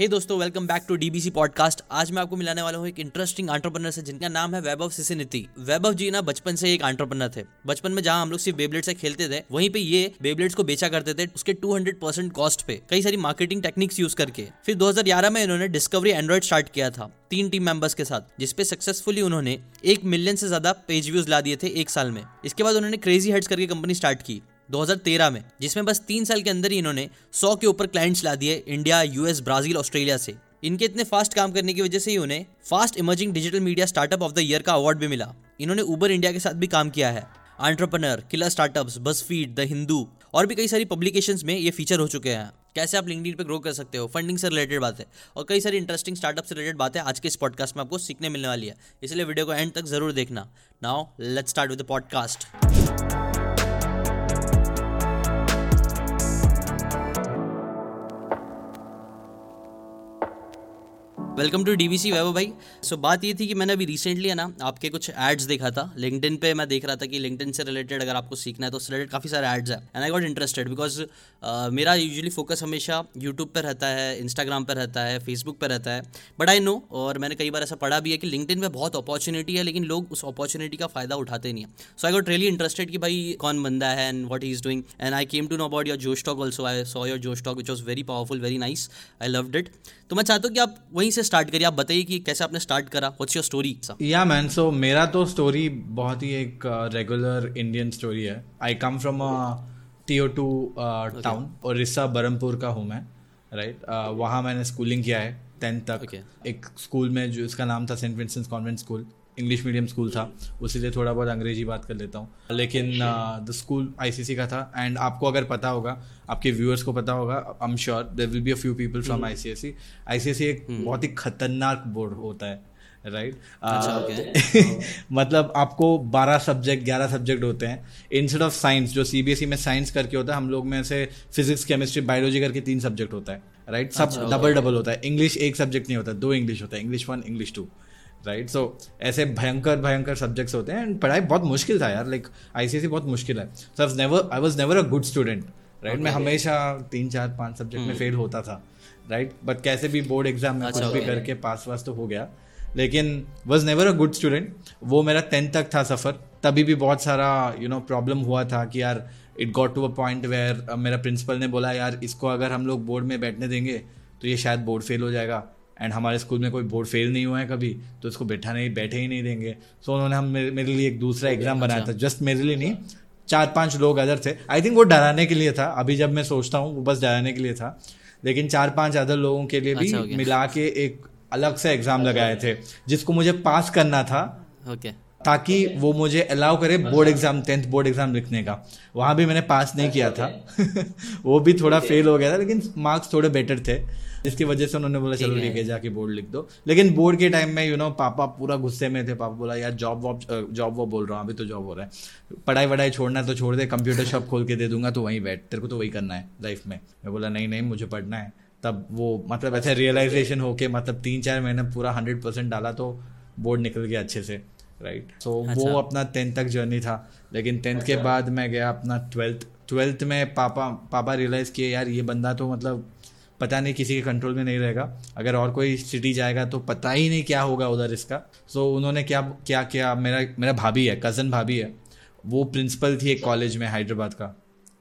हे hey दोस्तों welcome back to DBC podcast आज मैं आपको मिलाने वाला हूँ एक इंटरेस्टिंग आंट्रप्रनर से जिनका नाम है वैभव सिसिनिति। वैभव जी ना बचपन से एक आंट्रप्रनर थे। बचपन में जहाँ हम लोग सिर्फ़ बेबलेट से खेलते थे, वहीं पे ये बेबलेट्स को बेचा करते थे उसके 200 परसेंट कॉस्ट पे, कई सारी मार्केटिंग टेक्निक्स यूज़ करके। फिर 2011 में इन्होंने डिस्कवरी एंड्रॉइड स्टार्ट किया था, तीन टीम मेंबर्स के साथ, जिसपे सक्सेसफुली उन्होंने एक मिलियन से ज़्यादा पेज व्यूज़ ला दिए थे एक साल में। इसके बाद उन्होंने क्रेजी हेड्स करके कंपनी स्टार्ट की। 2013 में, जिसमें बस तीन साल के अंदर ही इन्होंने 100 के ऊपर क्लाइंट्स ला दिए इंडिया यूएस ब्राज़ील ऑस्ट्रेलिया से। इनके इतने फास्ट काम करने की वजह से ही उन्हें fast emerging digital media startup of the year का अवार्ड भी मिला। इन्होंने उबर इंडिया के साथ भी काम किया है। Entrepreneur killer startups BuzzFeed The Hindu और भी कई सारी पब्लिकेशन में ये फीचर हो चुके हैं। कैसे आप लिंकडिन पे ग्रो कर सकते हो? फंडिंग से रिलेटेड बातें। और कई सारी इंटरेस्टिंग स्टार्टअप से रिलेटेड बातें आज के इस पॉडकास्ट में आपको सीखने मिलने वाली है। इसलिए वीडियो को एंड तक ज़रूर देखना। Now let's start with the podcast welcome to DVC Vaibhav भाई। सो so, बात ये थी कि मैंने अभी रिसेंटली है ना आपके कुछ एड्स देखा था। लिंकडिन पे मैं देख रहा था कि लिंकडिन से रिलेटेड अगर आपको सीखना है तो उससे रिलेटेड काफ़ी सारे एड्स है। And I got interested because मेरा यूजुअली फोकस हमेशा यूट्यूब पर रहता है इंस्टाग्राम पर रहता है फेसबुक पर रहता है। बट आई नो और मैंने कई बार ऐसा पढ़ा भी है कि लिंकडिन में बहुत अपॉर्चुनिटी है लेकिन लोग उस अपॉर्चुनिटी का फ़ायदा उठाते नहीं है। So I got really interested कि भाई कौन बंदा है and what is doing and I came to know about your Josh talk also I saw your Josh talk which was very powerful very nice I love it तो मैं चाहता हूँ कि आप वहीं से स्टार्ट करी आप बताइए कि कैसे आपने स्टार्ट करा? व्हाट्स योर स्टोरी या मैन सो मेरा तो स्टोरी बहुत ही एक रेगुलर इंडियन स्टोरी है. I come from tier two town Orissa Berhampur का हूँ मैं राइट uh, वहाँ मैंने स्कूलिंग किया है टेंथ तक. एक स्कूल में जो इसका नाम था Saint Vincent convent school English medium school था उसी से थोड़ा बहुत अंग्रेज़ी बात कर लेता हूँ। लेकिन द स्कूल आईसीसी का था एंड आपको अगर पता होगा आपके व्यूअर्स को पता होगा I am sure there will be a few people from I C S C I C S C एक हम्म। बहुत ही खतरनाक बोर्ड होता है राइट right? uh, मतलब आपको 12 सब्जेक्ट 11 सब्जेक्ट होते हैं। इंस्टेड ऑफ़ साइंस जो सीबीएसई e में साइंस करके होता है हम लोग में से फिजिक्स केमिस्ट्री बायोलॉजी करके तीन सब्जेक्ट होता है राइट right? सब डबल डबल होता है। इंग्लिश एक सब्जेक्ट नहीं होता दो इंग्लिश होता है। English one English two right so ऐसे भयंकर भयंकर सब्जेक्ट्स होते हैं एंड पढ़ाई बहुत मुश्किल था यार लाइक आई सी बहुत मुश्किल है। So I never I was never a good student right मैं हमेशा तीन चार पाँच सब्जेक्ट में फेल हम्म। होता था राइट बट कैसे भी बोर्ड एग्ज़ाम में अच्छा, कुछ भी करके पास वास तो हो गया। लेकिन was never a good student वो मेरा टेंथ तक था सफ़र। तभी भी बहुत सारा यू नो प्रॉब्लम हुआ था कि यार it got to a point where मेरा प्रिंसिपल ने बोला यार इसको अगर हम लोग बोर्ड में बैठने देंगे तो ये शायद बोर्ड फेल हो जाएगा। एंड हमारे स्कूल में कोई बोर्ड फेल नहीं हुआ है कभी तो इसको बैठा नहीं बैठे ही नहीं देंगे। सो so, उन्होंने हम मेरे, मेरे लिए एक दूसरा एग्ज़ाम बनाया था जस्ट मेरे लिए नहीं चार पाँच लोग अदर थे। आई थिंक वो डराने के लिए था। अभी जब मैं सोचता हूँ वो बस डराने के लिए था। लेकिन चार पाँच अदर लोगों के लिए भी अच्छा, मिला के एक अलग से एग्ज़ाम लगाए थे जिसको मुझे पास करना था। ओके ताकि वो मुझे अलाउ करे board exam tenth board exam लिखने का। वहाँ भी मैंने पास नहीं किया था। वो भी थोड़ा फेल हो गया था लेकिन मार्क्स थोड़े बेटर थे। जिसकी वजह से उन्होंने बोला चलो है। जाके बोर्ड लिख दो। लेकिन बोर्ड के टाइम में यू नो पापा पूरा गुस्से में थे पापा बोला यार जॉब वॉब जॉब वो बोल रहा हूँ अभी तो जॉब हो रहा है। पढ़ाई वढ़ाई छोड़ना है तो छोड़ दे कंप्यूटर शॉप खोल के दे दूँगा तो वहीं बैठ तेरे को तो वही करना है लाइफ में। मैं बोला नहीं नहीं मुझे पढ़ना है। तब वो मतलब ऐसे रियलाइजेशन होके मतलब तीन चार महीने पूरा हंड्रेड परसेंट डाला तो बोर्ड निकल गया अच्छे से राइट सो so, अच्छा। वो अपना टेंथ तक जर्नी था। लेकिन टेंथ अच्छा। के बाद मैं गया अपना ट्वेल्थ ट्वेल्थ में पापा पापा रियलाइज़ किए यार ये बंदा तो मतलब पता नहीं किसी के कंट्रोल में नहीं रहेगा। अगर और कोई सिटी जाएगा तो पता ही नहीं क्या होगा उधर इसका। सो so, उन्होंने क्या क्या किया मेरा मेरा भाभी है कज़न भाभी है। वो प्रिंसिपल थी एक कॉलेज में हैदराबाद का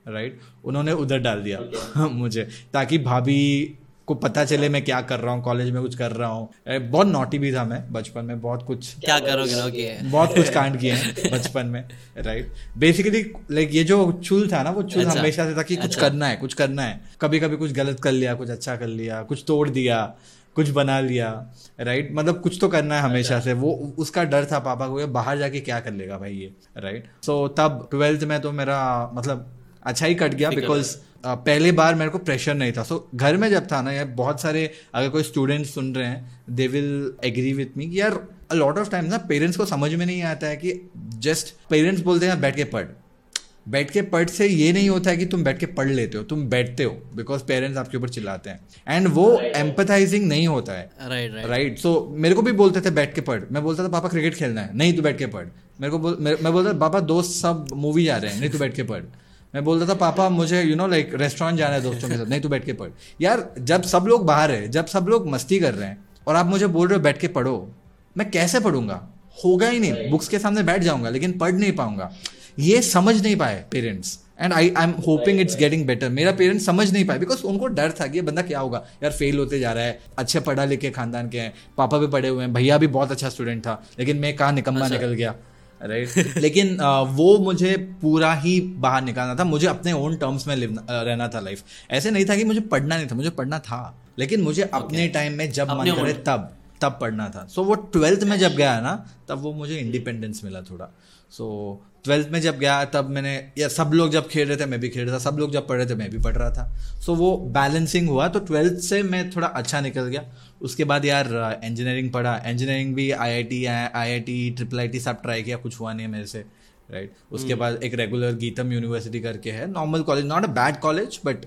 राइट उन्होंने उधर डाल दिया मुझे। ताकि भाभी को पता चले मैं क्या कर रहा हूँ कॉलेज में कुछ कर रहा हूँ। बहुत नोटी भी था मैं बचपन में बहुत कुछ। क्या करोगे बहुत कुछ कांड किए हैं बचपन में राइट बेसिकली लाइक ये जो चुल था ना वो चुल अच्छा, हमेशा से था कि अच्छा, कुछ करना है कुछ करना है। कभी कभी कुछ गलत कर लिया कुछ अच्छा कर लिया कुछ तोड़ दिया कुछ बना लिया राइट मतलब कुछ तो करना है हमेशा अच्छा। से। वो उसका डर था पापा को बाहर जाके क्या कर लेगा भाई ये? राइट सो so, तब ट्वेल्थ में तो मेरा मतलब अच्छा ही कट गया बिकॉज़ पहले बार मेरे को प्रेशर नहीं था। सो so, घर में जब था ना यार बहुत सारे अगर कोई स्टूडेंट सुन रहे हैं they will agree with me यार अ लॉट ऑफ़ टाइम ना पेरेंट्स को समझ में नहीं आता है कि जस्ट पेरेंट्स बोलते हैं बैठ के पढ़। बैठ के पढ़ से ये नहीं होता है कि तुम बैठ के पढ़ लेते हो तुम बैठते हो बिकॉज़ पेरेंट्स आपके ऊपर चिल्लाते हैं। एंड वो एम्पथाइजिंग नहीं होता है। राइट राइट सो मेरे को भी बोलते थे बैठ के पढ़। मैं बोलता था पापा क्रिकेट खेलना है। नहीं तू बैठ के पढ़। मेरे को बोल, मैं बोलता पापा दोस्त सब मूवी जा रहे हैं। नहीं तू बैठ के पढ़। मैं बोलता था पापा मुझे यू नो लाइक रेस्टोरेंट जाना है दोस्तों के साथ नहीं तू बैठ के पढ़। यार जब सब लोग बाहर है जब सब लोग मस्ती कर रहे हैं और आप मुझे बोल रहे हो बैठ के पढ़ो मैं कैसे पढ़ूँगा? होगा ही नहीं। बुक्स के सामने बैठ जाऊँगा लेकिन पढ़ नहीं पाऊँगा। ये समझ नहीं पाए parents and I I am hoping it's getting better मेरा पेरेंट्स समझ नहीं पाए बिकॉज़ उनको डर था कि ये बंदा क्या होगा? यार फेल होते जा रहा है अच्छे पढ़ा लिखे खानदान के हैं पापा भी पढ़े हुए हैं भैया भी बहुत अच्छा स्टूडेंट था लेकिन मैं कहाँ निकम्मा अच्छा। निकल गया? राइट लेकिन वो मुझे पूरा ही बाहर निकालना था। मुझे अपने ओन टर्म्स में रहना था लाइफ ऐसे नहीं था कि मुझे पढ़ना नहीं था मुझे पढ़ना था। लेकिन मुझे अपने टाइम में जब मन करे तब तब पढ़ना था। सो so, वो ट्वेल्थ में जब गया ना तब वो मुझे इंडिपेंडेंस मिला थोड़ा। सो so, ट्वेल्थ में जब गया तब मैंने या सब लोग जब खेल रहे थे मैं भी खेल रहा था। सब लोग जब पढ़ रहे थे मैं भी पढ़ रहा था। सो so, वो बैलेंसिंग हुआ तो ट्वेल्थ से मैं थोड़ा अच्छा निकल गया। उसके बाद यार इंजीनियरिंग पढ़ा इंजीनियरिंग भी I I T I I T triple I T सब ट्राई किया कुछ हुआ नहीं है मेरे से राइट right? उसके hmm. बाद एक रेगुलर गीतम यूनिवर्सिटी करके है normal college not a bad college but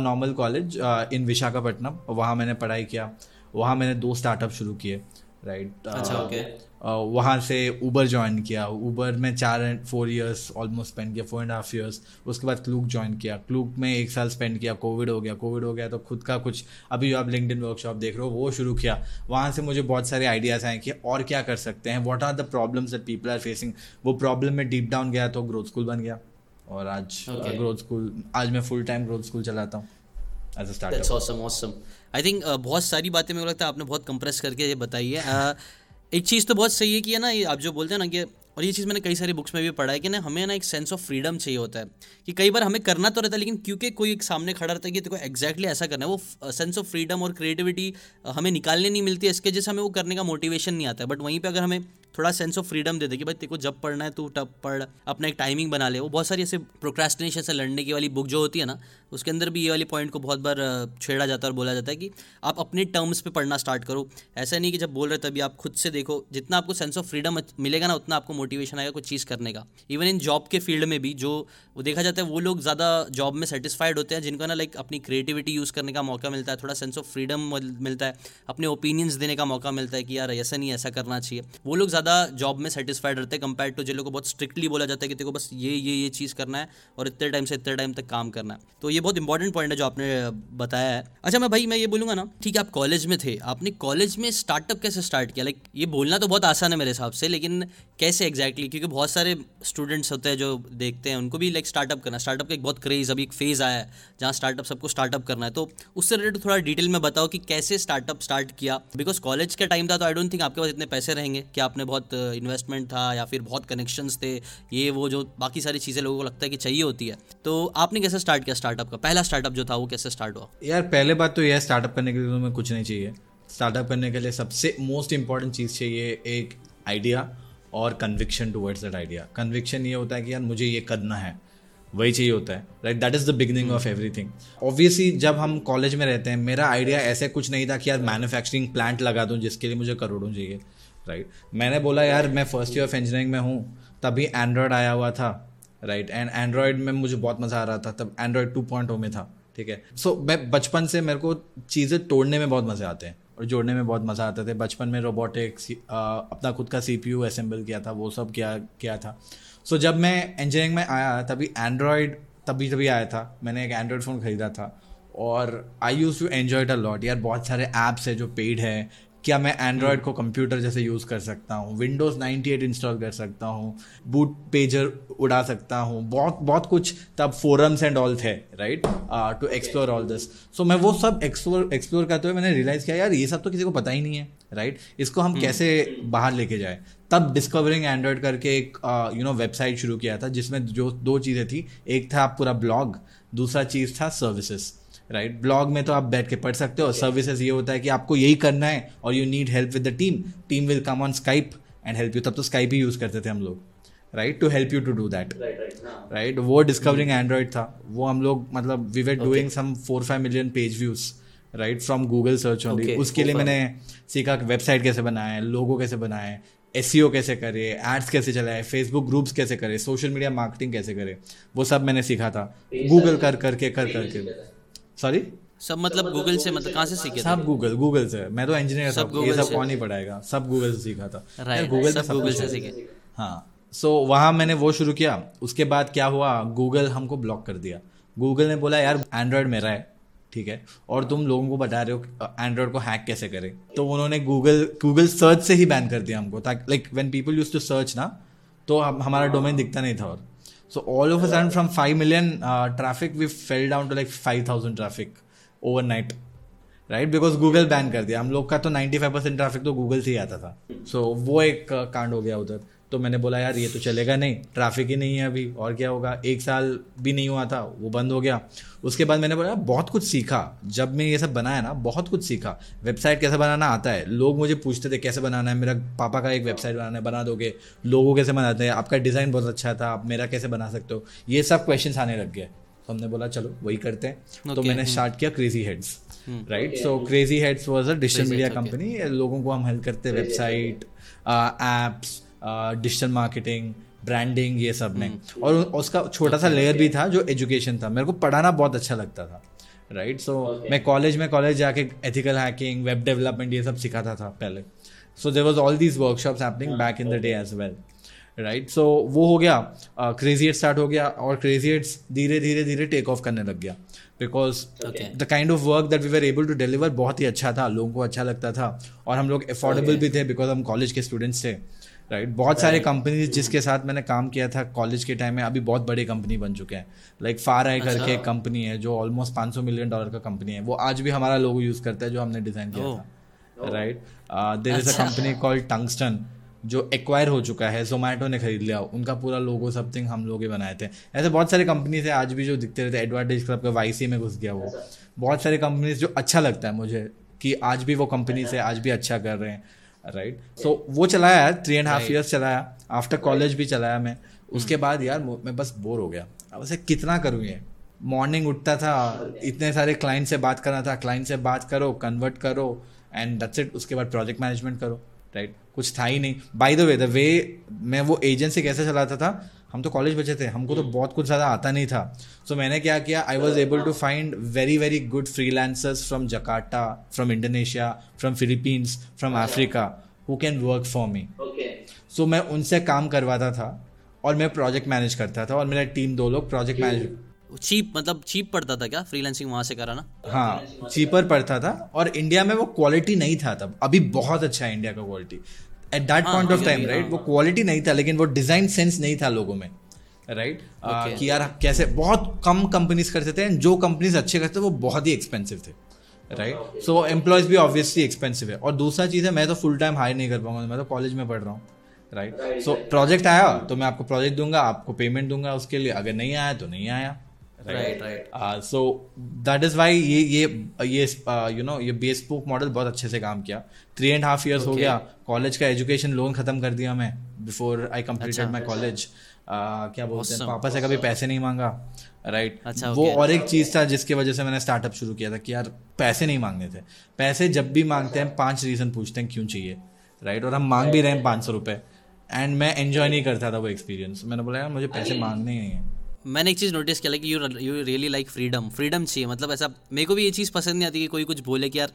normal college in Visakhapatnam वहाँ मैंने पढ़ाई किया वहाँ मैंने दो स्टार्टअप शुरू किए राइट अच्छा ओके वहाँ से ऊबर ज्वाइन किया। ऊबर में चार and four years almost spend किया फोर एंड हाफ़ ईयर्स उसके बाद क्लूक ज्वाइन किया। क्लूक में एक साल स्पेंड किया कोविड हो गया। कोविड हो गया तो खुद का कुछ अभी जो आप लिंकड वर्कशॉप देख रहे हो वो शुरू किया। वहाँ से मुझे बहुत सारे आइडियाज़ आए कि और क्या कर सकते हैं। What are the problems that people are facing वो प्रॉब्लम में डीप डाउन गया तो ग्रोथ स्कूल बन गया। और आज ग्रोथ स्कूल आज मैं फुल टाइम ग्रोथ स्कूल चलाता हूँ as a startup I think बहुत सारी बातें मेरे को लगता है आपने बहुत कंप्रेस करके ये बताई है। एक चीज़ तो बहुत सही है कि है ना, ये आप जो बोलते हैं ना कि, और ये चीज़ मैंने कई सारी बुक्स में भी पढ़ा है कि ना, हमें ना एक सेंस ऑफ़ फ्रीडम चाहिए होता है। कि कई बार हमें करना तो रहता है, लेकिन क्योंकि कोई एक सामने खड़ा रहता है कि देखो एग्जैक्टली ऐसा करना है, वो सेंस ऑफ़ फ्रीडम और क्रिएटिविटी हमें निकालने नहीं मिलती है इसके जैसे हमें वो करने का मोटिवेशन नहीं आता है। बट वहीं पर अगर हमें थोड़ा सेंस ऑफ़ फ्रीडम दे दे कि भाई तेको जब पढ़ना है तू तब पढ़, अपना एक टाइमिंग बना ले। वो बहुत सारी ऐसे प्रोक्रेस्टिनेशन से लड़ने की वाली बुक जो होती है ना, उसके अंदर भी ये वाली पॉइंट को बहुत बार छेड़ा जाता है और बोला जाता है कि आप अपने टर्म्स पे पढ़ना स्टार्ट करो। ऐसा नहीं कि जब बोल रहे तभी आप खुद से देखो। जितना आपको सेंस ऑफ़ फ्रीडम मिलेगा ना, उतना आपको मोटिवेशन आएगा कुछ चीज़ करने का। इवन इन जॉब के फ़ील्ड में भी जो, वो देखा जाता है वो लोग ज़्यादा जॉब में सेटिस्फाइड होते हैं, जिनको ना लाइक अपनी क्रिएटिविटी यूज़ करने का मौका मिलता है, थोड़ा सेंस ऑफ़ फ्रीडम मिलता है। अपने ओपिनियंस देने का मौका मिलता है कि यार ऐसा नहीं, ऐसा करना चाहिए। वो लोग ज़्यादा जॉब में सेटिस्फाइड रहते हैं कंपेयर टू जिन लोगों को बहुत स्ट्रिक्टली बोला जाता है कि तेको बस ये ये ये चीज़ करना है और इतने टाइम से इतने टाइम तक काम करना है। तो ये बहुत इंपॉर्टेंट पॉइंट है जो आपने बताया है। अच्छा मैं भाई, मैं ये बोलूँगा ना, ठीक है, आप कॉलेज में थे, आपने कॉलेज में स्टार्टअप कैसे स्टार्ट किया? लाइक ये बोलना तो बहुत आसान है मेरे हिसाब से, लेकिन कैसे एग्जैक्टली क्योंकि बहुत सारे स्टूडेंट्स होते हैं जो देखते हैं, उनको भी लाइक स्टार्टअप करना स्टार्टअप का एक बहुत क्रेज़ अभी एक फ़ेज़ आया है, जहाँ स्टार्टअप सबको स्टार्टअप करना है। तो उससे रिलेटेड थोड़ा डिटेल में बताओ कि कैसे स्टार्टअप स्टार्ट किया? बिकॉज़ कॉलेज का टाइम था तो आई डोंट थिंक आपके पास इतने पैसे रहेंगे कि आपने बहुत इन्वेस्टमेंट था या फिर बहुत कनेक्शंस थे ये वो जो बाकी सारी चीज़ें लोगों को लगता है कि चाहिए होती है। तो आपने कैसे स्टार्ट किया स्टार्टअप का? पहला स्टार्टअप जो था वो कैसे स्टार्ट हुआ? यार पहले बात तो यह स्टार्टअप करने के लिए तुम्हें कुछ नहीं चाहिए। स्टार्टअप करने के लिए सबसे मोस्ट इंपॉर्टेंट चीज़ चाहिए एक आइडिया और conviction towards that idea conviction ये होता है कि यार मुझे ये करना है। वही चाहिए होता है। Right that is the beginning of everything obviously जब हम कॉलेज में रहते हैं मेरा आइडिया ऐसे कुछ नहीं था कि यार मैन्युफैक्चरिंग प्लांट लगा दूँ जिसके लिए मुझे करोड़ों चाहिए। राइट मैंने बोला यार मैं फ़र्स्ट ईयर ऑफ़ इंजीनियरिंग में हूँ तभी एंड्रॉयड आया हुआ था. राइट एंड एंड्रॉयड में मुझे बहुत मज़ा आ रहा था तब एंड्रॉयड टू पॉइंट में था ठीक है? सो so, मैं बचपन से मेरे को चीज़ें तोड़ने में बहुत मज़े आते हैं और जोड़ने में बहुत मज़ा आता थे। बचपन में रोबोटिक्स अपना खुद का सी पी यू असेंबल किया था वो सब किया किया था। सो so, जब मैं इंजीनियरिंग में आया तभी एंड्रॉयड तभी तभी आया था। मैंने एक एंड्रॉयड फ़ोन ख़रीदा था और I use to enjoy a lot यार बहुत सारे ऐप्स है जो पेड है क्या मैं एंड्रॉयड को कंप्यूटर जैसे यूज़ कर सकता हूँ? विंडोज़ 98 इंस्टॉल कर सकता हूँ बूट पेजर उड़ा सकता हूँ बहुत बहुत कुछ तब फोरम्स एंड ऑल थे right to explore all this so मैं वो सब एक्सप्लोर एक्सप्लोर करते हुए मैंने रियलाइज़ किया यार ये सब तो किसी को पता ही नहीं है राइट right? इसको हम hmm. कैसे बाहर लेके जाए? तब डिस्कवरिंग एंड्रॉयड करके एक यू नो वेबसाइट शुरू किया था जिसमें जो दो चीज़ें थी एक था पूरा ब्लॉग दूसरा चीज़ था सर्विसेज़ राइट right? ब्लॉग में तो आप बैठ के पढ़ सकते हो। सर्विसेज़ ये होता है कि आपको यही करना है और you need help with the team team will come on Skype and help you तब तो स्काइप ही यूज़ करते थे हम लोग। Right to help you to do that right वो डिस्कवरिंग एंड्रॉयड था। वो हम लोग मतलब we were doing some four five million page views right from Google search only उसके लिए मैंने सीखा वेबसाइट कैसे बनाए लोगो कैसे बनाए एस e कैसे करे एड्स कैसे चलाए फेसबुक ग्रुप्स कैसे करे सोशल मीडिया मार्केटिंग कैसे करे वो सब मैंने सीखा था। गूगल कर करके कर करके। सॉरी सब मतलब गूगल से मतलब कहाँ से सीखे सब गूगल गूगल से। मैं तो इंजीनियर सब ये सब कौन ही पढ़ाएगा? सब गूगल से सीखा था। गूगल सब गूगल से सीखे। हाँ। सो so, वहाँ मैंने वो शुरू किया। उसके बाद क्या हुआ? गूगल हमको ब्लॉक कर दिया। गूगल ने बोला यार एंड्रॉयड मेरा है। ठीक है? और तुम लोगों को बता रहे हो एंड्रॉयड को हैक कैसे करें? तो उन्होंने गूगल गूगल सर्च से ही बैन कर दिया हमको। Like when people use to search ना तो हम हमारा डोमेन दिखता नहीं था और। So all of a sudden, from five million uh, traffic, we fell down to like thousand thousand overnight right because Google ban कर दिया हम लोग का तो नाइन्टी फाइव परसेंट ट्रैफ़िक तो गूगल से ही आता था सो so, वो एक uh, कांड हो गया उधर। तो मैंने बोला यार ये तो चलेगा नहीं ट्रैफ़िक ही नहीं है अभी और क्या होगा? एक साल भी नहीं हुआ था वो बंद हो गया। उसके बाद मैंने बोला बहुत कुछ सीखा। जब मैं ये सब बनाया ना बहुत कुछ सीखा। वेबसाइट कैसे बनाना आता है? लोग मुझे पूछते थे कैसे बनाना है? मेरा पापा का एक वेबसाइट बनाना है बना दोगे। लोगों कैसे बनाते हैं? आपका डिज़ाइन बहुत अच्छा था आप मेरा कैसे बना सकते हो? ये सब क्वेश्चन आने लग गए। तो हमने बोला चलो वही करते हैं। तो मैंने स्टार्ट किया crazy heads right so crazy heads was a digital media company लोगों को हम हेल्प करते website apps digital marketing branding ये सब में। हम्म। और उसका छोटा सा लेयर भी था जो एजुकेशन था। मेरे को पढ़ाना बहुत अच्छा लगता था। राइट सो मैं कॉलेज में कॉलेज जाके एथिकल हैकिंग वेब डेवलपमेंट ये सब सिखाता था पहले। So there was all these workshops happening back in the day as well right so वो हो गया क्रेजी एट स्टार्ट हो गया और क्रेजी एट्स धीरे धीरे धीरे टेक ऑफ़ करने लग गया। Because the kind of work that we were able to deliver बहुत ही अच्छा था। लोगों को अच्छा लगता था। और हम लोग अफोर्डेबल भी थे बिकॉज़ हम कॉलेज के स्टूडेंट्स थे। Right right? बहुत सारे कंपनीज़ जिसके साथ मैंने काम किया था कॉलेज के टाइम में अभी बहुत बड़ी कंपनी बन चुके हैं। लाइक फार आई करके एक कंपनी है जो ऑलमोस्ट 500 मिलियन डॉलर का कंपनी है। वो आज भी हमारा लोगो यूज़ करता है जो हमने डिज़ाइन किया oh. था। Right there is a company called Tungsten जो एक्वायर हो चुका है जोमेटो ने खरीद लिया। उनका पूरा लोगो समथिंग हम लोग ही बनाए थे। ऐसे बहुत सारे कंपनीज़ है आज भी जो दिखते रहते एडवर्टाइज क्लब का वाई में घुस गया वो। बहुत सारे कंपनीज़ जो अच्छा लगता है मुझे कि आज भी वो कंपनी से आज भी अच्छा कर रहे हैं। राइट सो so, वो चलाया थ्री एंड हाफ़ ईयर्स चलाया। आफ्टर कॉलेज भी चलाया मैं। उसके बाद यार मैं बस बोर हो गया। अब उसे कितना करूँ ये? मॉर्निंग उठता था इतने सारे क्लाइंट से बात करना था। क्लाइंट से बात करो कन्वर्ट करो एंड दट्स इट उसके बाद प्रोजेक्ट मैनेजमेंट करो। Right right? कुछ था ही नहीं। By the way the way मैं वो एजेंसी कैसे चलाता था? हम तो कॉलेज बचे थे हमको तो hmm. बहुत कुछ ज़्यादा आता नहीं था। सो so, मैंने क्या किया I was able to find very very good freelancers from Jakarta from Indonesia from Philippines from Africa who can work for me so मैं उनसे काम करवाता था और मैं प्रोजेक्ट मैनेज करता था और मेरा टीम दो लोग प्रोजेक्ट मैनेज चीप मतलब चीप पड़ता था क्या? फ्रीलांसिंग वहाँ से कराना? हाँ चीपर पड़ता था और इंडिया में वो क्वालिटी नहीं था तब। अभी बहुत अच्छा है इंडिया का quality at that point of time right वो क्वालिटी नहीं था लेकिन वो डिज़ाइन सेंस नहीं था लोगों में राइट right? okay. uh, कि यार कैसे बहुत कम कंपनीज़ करते थे एंड जो कंपनीज़ अच्छे करते थे वो बहुत ही एक्सपेंसिव थे राइट सो एम्प्लॉयज़ भी ऑब्वियसली एक्सपेंसिव है। और दूसरा चीज़ है मैं तो फुल टाइम हायर नहीं कर पाऊँगा मैं तो कॉलेज में पढ़ रहा हूँ राइट सो प्रोजेक्ट आया तो मैं आपको प्रोजेक्ट दूँगा आपको पेमेंट दूँगा उसके लिए अगर नहीं आया तो नहीं आया। Right right so that is why ये ये ये यू नो ये बेस बुक मॉडल बहुत अच्छे से काम किया। थ्री एंड हाफ़ ईयर्स हो गया। कॉलेज का एजुकेशन लोन खत्म कर दिया मैं before I completed my college क्या बोलते हैं? पापा से कभी पैसे नहीं मांगा। राइट अच्छा वो और एक चीज़ था जिसकी वजह से मैंने स्टार्टअप शुरू किया था कि यार पैसे नहीं मांगने थे। पैसे जब भी मांगते हैं पाँच रीजन पूछते हैं क्यों चाहिए? राइट और हम मांग भी रहे हैं पाँच सौ रुपये एंड मैं एंजॉय नहीं करता था वो एक्सपीरियंस मैंने बोला यार मुझे पैसे मांगने ही नहीं है। मैंने एक चीज़ नोटिस किया कि you you really like freedom freedom चाहिए मतलब ऐसा मेरे को भी ये चीज़ पसंद नहीं आती कि कोई कुछ बोले कि यार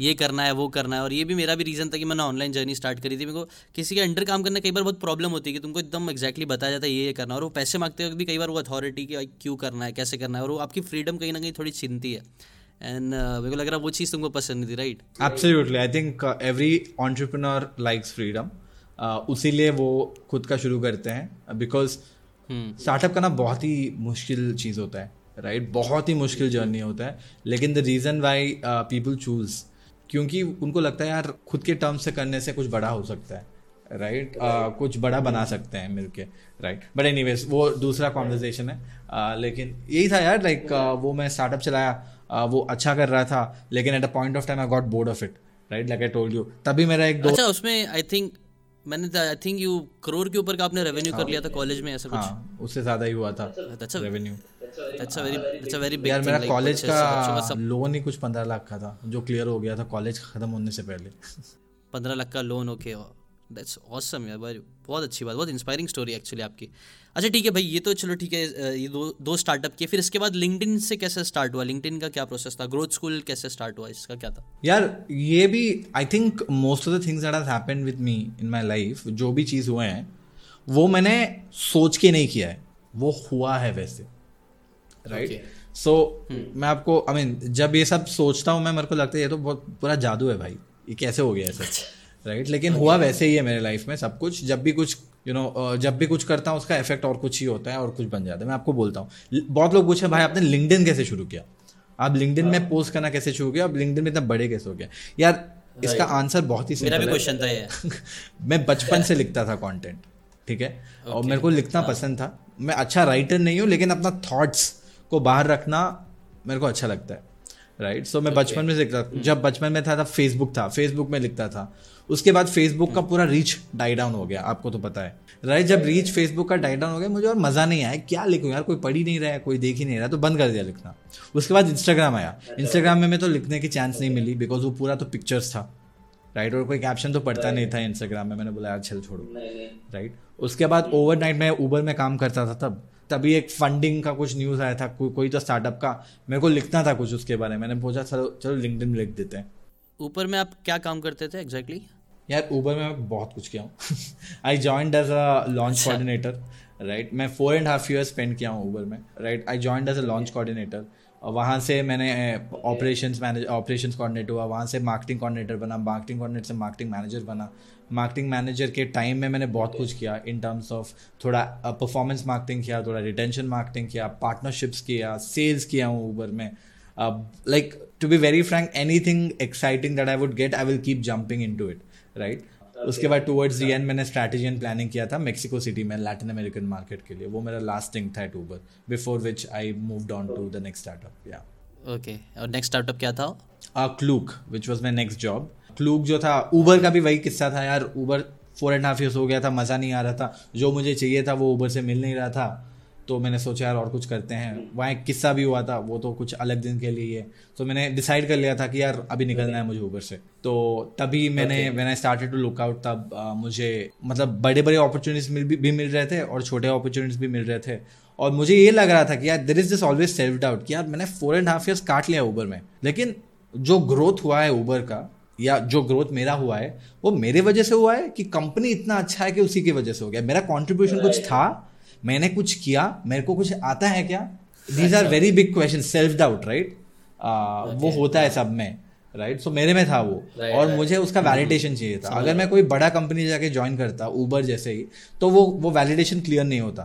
ये करना है वो करना है और ये भी मेरा भी रीज़न था कि मैंने ऑनलाइन जर्नी स्टार्ट करी थी। मेरे को किसी के अंडर काम करने कई बार बहुत प्रॉब्लम होती है कि तुमको एकदम एक्जैक्टली बताया जाता है ये ये करना और वो पैसे मांगते वक्त भी कई बार वो अथॉरिटी की क्यों करना है कैसे करना है और वो आपकी फ्रीडम कहीं ना कहीं थोड़ी चिंती है। एंड uh, मेरे को लग रहा वो चीज़ तुमको पसंद नहीं थी right absolutely I think every entrepreneur likes freedom उसीलिए वो खुद का शुरू करते हैं बिकॉज़ स्टार्टअप करना बहुत ही मुश्किल चीज़ होता है राइट right? बहुत ही मुश्किल जर्नी होता है। लेकिन the reason why people choose क्योंकि उनको लगता है यार खुद के टर्म से करने से कुछ बड़ा हो सकता है राइट right? uh, कुछ बड़ा बना सकते हैं मिलके राइट बट एनी वो दूसरा कॉन्वर्जेशन है। Uh, लेकिन यही था यार लाइक like, uh, वो मैं स्टार्टअप चलाया uh, वो अच्छा कर रहा था लेकिन at a point of time I got bored of it right like I told you तभी मेरा एक अच्छा उसमें आई थिंक मैंने आई थिंक यू करोड़ के ऊपर का आपने रेवेन्यू कर हाँ। लिया था कॉलेज में ऐसा कुछ? हाँ, उससे ज़्यादा ही हुआ था अच्छा रेवेन्यू अच्छा वेरी अच्छा वेरी बिग यार मेरा कॉलेज का लोन ही कुछ पंद्रह लाख का था जो क्लियर हो गया था कॉलेज खत्म होने से पहले। पंद्रह लाख का लोन ओके दैट्स ऑसम यार भाई। बहुत अच्छी बात बहुत इंस्पायरिंग स्टोरी एक्चुअली आपकी। अच्छा ठीक है भाई ये तो चलो ठीक है ये दो दो स्टार्टअप किए। फिर इसके बाद लिंक्डइन से कैसे स्टार्ट हुआ? लिंक्डइन का क्या प्रोसेस था? ग्रोथ स्कूल कैसे स्टार्ट हुआ? इसका क्या था? यार ये भी I think most of the things that has happened with me in my life जो भी चीज़ हुए हैं वो मैंने सोच के नहीं किया है। वो हुआ है वैसे। राइट. सो मैं आपको आई I मीन mean, जब ये सब सोचता हूँ मैं मेरे को लगता है ये तो बहुत पूरा जादू है भाई। ये कैसे हो गया ऐसा? राइट लेकिन हुआ वैसे ही है मेरे लाइफ में सब कुछ जब भी कुछ यू you नो know, जब भी कुछ करता हूँ उसका इफ़ेक्ट और कुछ ही होता है और कुछ बन जाता है। मैं आपको बोलता हूँ बहुत लोग पूछे भाई आपने लिंक्डइन कैसे शुरू किया? आप लिंक्डइन में पोस्ट करना कैसे शुरू किया? आप लिंक्डइन में इतना बड़े कैसे हो गया यार इसका आंसर बहुत ही मेरा भी क्वेश्चन था ये। मैं बचपन से लिखता था कंटेंट ठीक है? और मेरे को लिखना हाँ। पसंद था। मैं अच्छा राइटर नहीं हूँ लेकिन अपना थॉट्स को बाहर रखना मेरे को अच्छा लगता है। राइट सो मैं बचपन में से लिखता। जब बचपन में था तब फेसबुक था। फेसबुक में लिखता था। उसके बाद फेसबुक। का पूरा रीच डाई डाउन हो गया आपको तो पता है। राइट जब रीच फेसबुक का डाई डाउन हो गया मुझे और मज़ा नहीं आया। क्या लिखूँ यार कोई पढ़ ही नहीं रहा है कोई देख ही नहीं रहा तो बंद कर दिया लिखना। उसके बाद इंस्टाग्राम आया। इंस्टाग्राम में मैं तो लिखने की चांस नहीं मिली बिकॉज़ वो पूरा तो पिक्चर्स था। राइट और कोई कैप्शन तो पढ़ता नहीं था इंस्टाग्राम में मैंने बोला यार चल छोड़ो। राइट उसके बाद ओवरनाइट मैं ऊबर में काम करता था तब। तभी एक फंडिंग का कुछ न्यूज़ आया था कोई कोई तो स्टार्टअप का मेरे को लिखना था कुछ उसके बारे में। मैंने पूछा चलो चलो लिंक्डइन में लिख देते हैं। ऊपर में आप क्या काम करते थे एग्जैक्टली यार ऊबर में मैं बहुत कुछ किया हूँ। I joined as a launch coordinator right मैं four and half year spend किया हूँ ऊबर में right I joined as a launch coordinator और वहाँ से मैंने ऑपरेशन मैनेज ऑपरेशन कोऑर्डिनेटर हुआ। वहाँ से मार्केटिंग कोऑर्डिनेटर बना मार्केटिंग कोऑर्डिनेटर से मार्केटिंग मैनेजर बना। मार्केटिंग मैनेजर के टाइम में मैंने बहुत कुछ किया इन टर्म्स ऑफ़ थोड़ा परफॉर्मेंस मार्केटिंग किया थोड़ा रिटेंशन मार्केटिंग किया पार्टनरशिप्स किया सेल्स किया हूँ ऊबर में। Like to be very frank anything exciting that I would get I will keep jumping into it right उसके बाद टूवर्ड्स दी एंड मैंने स्ट्रैटेजी एंड प्लानिंग किया था मेक्सिको सिटी में लैटिन अमेरिकन मार्केट के लिए। वो मेरा लास्ट थिंग था at Uber before which I moved on to the next startup या ओके और नेक्स्ट स्टार्टअप क्या था? Klook which was my next job Klook जो था ऊबर का भी वही किस्सा था यार। Uber four and half years हो गया था मज़ा नहीं आ रहा था। जो मुझे चाहिए था वो ऊबर से मिल नहीं रहा था। तो मैंने सोचा यार और कुछ करते हैं। वहाँ एक किस्सा भी हुआ था वो तो कुछ अलग दिन के लिए। है तो मैंने डिसाइड कर लिया था कि यार अभी निकलना है मुझे ऊबर से। तो तभी मैंने when I started to look out तब आ, मुझे मतलब बड़े बड़े अपॉर्चुनिटीज़ मिल भी, भी मिल रहे थे और छोटे अपॉर्चुनिटीज़ भी मिल रहे थे। और मुझे ये लग रहा था कि यार there is this always self doubt कि यार मैंने फोर एंड हाफ़ ईयर्स काट लिया ऊबर में। लेकिन जो ग्रोथ हुआ है ऊबर का या जो ग्रोथ मेरा हुआ है वो मेरे वजह से हुआ है कि कंपनी इतना अच्छा है कि उसी की वजह से हो गया। मेरा कंट्रीब्यूशन कुछ था मैंने कुछ किया मेरे को कुछ आता है क्या? These are very big question self doubt right वो होता है सब में राइट सो मेरे में था वो। Right, और right. मुझे उसका वैलिडेशन चाहिए था। अगर मैं कोई बड़ा कंपनी जाके ज्वाइन करता ऊबर जैसे ही तो वो वो वैलिडेशन क्लियर नहीं होता।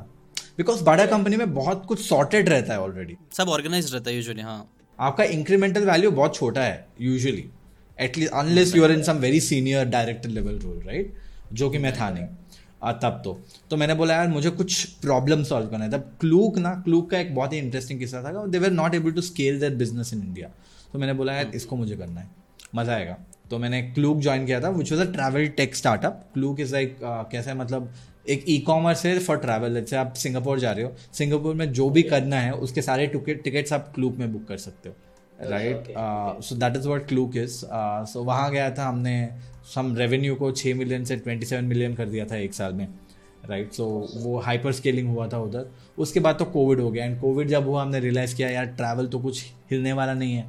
बिकॉज़ बड़ा कंपनी में बहुत कुछ सॉर्टेड रहता है ऑलरेडी सब ऑर्गेनाइज रहता है यूजुअली हाँ। आपका इंक्रीमेंटल वैल्यू बहुत छोटा है usually at least unless you are in some very senior director level role right जो कि मैं था नहीं। तब तो। तो मैंने बोला, यार, मुझे कुछ प्रॉब्लम सॉल्व करना है। तब क्लूक ना क्लूक का एक बहुत ही इंटरेस्टिंग किस्सा था they were not able to scale that business in India तो मैंने बोला, यार, इसको मुझे करना है। मज़ा आएगा। तो मैंने क्लूक ज्वाइन किया था which was a travel tech startup Klook is like कैसा है मतलब एक ई कॉमर्स है फॉर ट्रैवल जैसे आप सिंगापुर जा रहे हो सिंगापुर में जो भी करना है, उसके सारे टिकट्स आप क्लूक में बुक कर सकते हो। Right so that is what Klook is so वहाँ गया था हमने हम रेवेन्यू को छः मिलियन से ट्वेंटी सेवन मिलियन कर दिया था एक साल में राइट right? सो so, वो हाइपर स्केलिंग हुआ था उधर। उसके बाद तो कोविड हो गया एंड कोविड जब हुआ हमने रियलाइज़ किया यार ट्रैवल तो कुछ हिलने वाला नहीं है।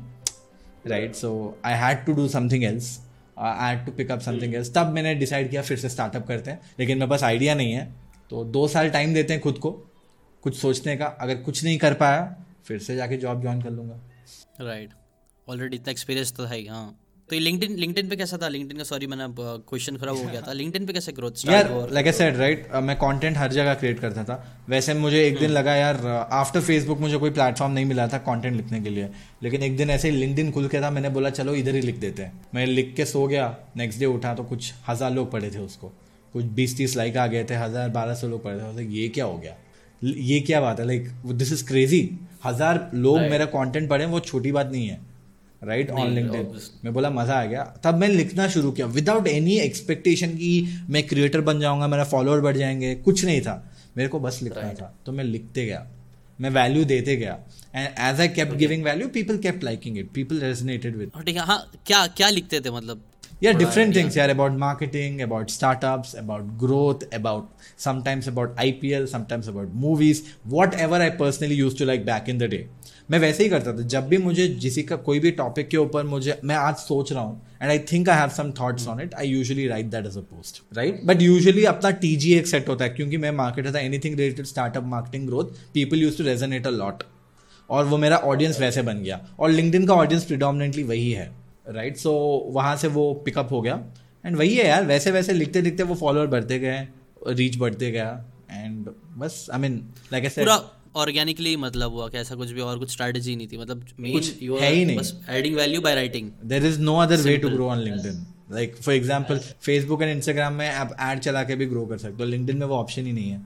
Right so I had to do something else I had to pick up something else तब मैंने डिसाइड किया फिर से स्टार्टअप करते हैं। लेकिन मेरे पास आइडिया नहीं है। तो दो साल टाइम देते हैं खुद को कुछ सोचने का। अगर कुछ नहीं कर पाया फिर से जाके जॉब ज्वाइन कर लूँगा। राइट ऑलरेडी इतना एक्सपीरियंस तो है हाँ तो लिंक्डइन लिंक्डइन पे कैसा था? लिंक्डइन का सॉरी मैंने क्वेश्चन खराब हो गया था। लिंक्डइन पे कैसे ग्रोथ यार स्टार्ट हुआ लाइक आई सेड राइट मैं कंटेंट हर जगह क्रिएट करता था। वैसे मुझे एक दिन लगा यार आफ्टर फेसबुक मुझे कोई प्लेटफॉर्म नहीं मिला था कंटेंट लिखने के लिए। लेकिन एक दिन ऐसे ही लिंक्डइन खुल के था मैंने बोला चलो इधर ही लिख देते हैं। मैं लिख के सो गया। नेक्स्ट डे उठा तो कुछ हज़ार लोग पढ़े थे उसको। कुछ बीस तीस लाइक आ गए थे हज़ार बारह सौ लोग पढ़े थे। ये क्या हो गया? ये क्या बात है? लाइक दिस इज़ क्रेजी हज़ार लोग right. मेरा कंटेंट पढ़े वो छोटी बात नहीं है। राइट ऑन लिंक्डइन मैं बोला मज़ा आ गया। तब मैं लिखना शुरू किया। विदाउट एनी एक्सपेक्टेशन कि मैं क्रिएटर बन जाऊँगा मेरा फॉलोअर बढ़ जाएँगे कुछ नहीं था। मेरे को बस लिखना right. था। तो मैं लिखते गया। मैं वैल्यू देते गया। And as I kept giving value people kept liking it people resonated with ठीक है हाँ क्या क्या लिखते थे मतलब? Yeah different things yeah about marketing about startups about growth about sometimes about ipl sometimes about movies whatever i personally used to like back in the day. मैं वैसे ही करता था जब भी मुझे किसी का कोई भी टॉपिक के ऊपर मुझे मैं आज सोच रहा हूँ and I think I have some thoughts on it I usually write that as a post right but usually अपना टी जी एक सेट होता है क्योंकि मैं मार्केटर था anything related startup marketing growth people use to resonate a lot और वो मेरा ऑडियंस वैसे बन गया और लिंकड का ऑडियंस प्रिडोमिनेटली वही है। राइट सो वहाँ से वो पिकअप हो गया। एंड वही है यार वैसे वैसे लिखते लिखते वो फॉलोअर बढ़ते गए रीच बढ़ते गया। एंड बस आई मीन लाइक ऐसे पूरा ऑर्गेनिकली मतलब हुआ कि ऐसा कुछ भी और कुछ स्ट्रेटजी नहीं थी। मतलब कुछ है ही नहीं। बस adding value by writing there is no other way to grow on LinkedIn like for example Facebook and Instagram में आप एड चला के भी ग्रो कर सकते हो। लिंकडिन में वो ऑप्शन ही नहीं है।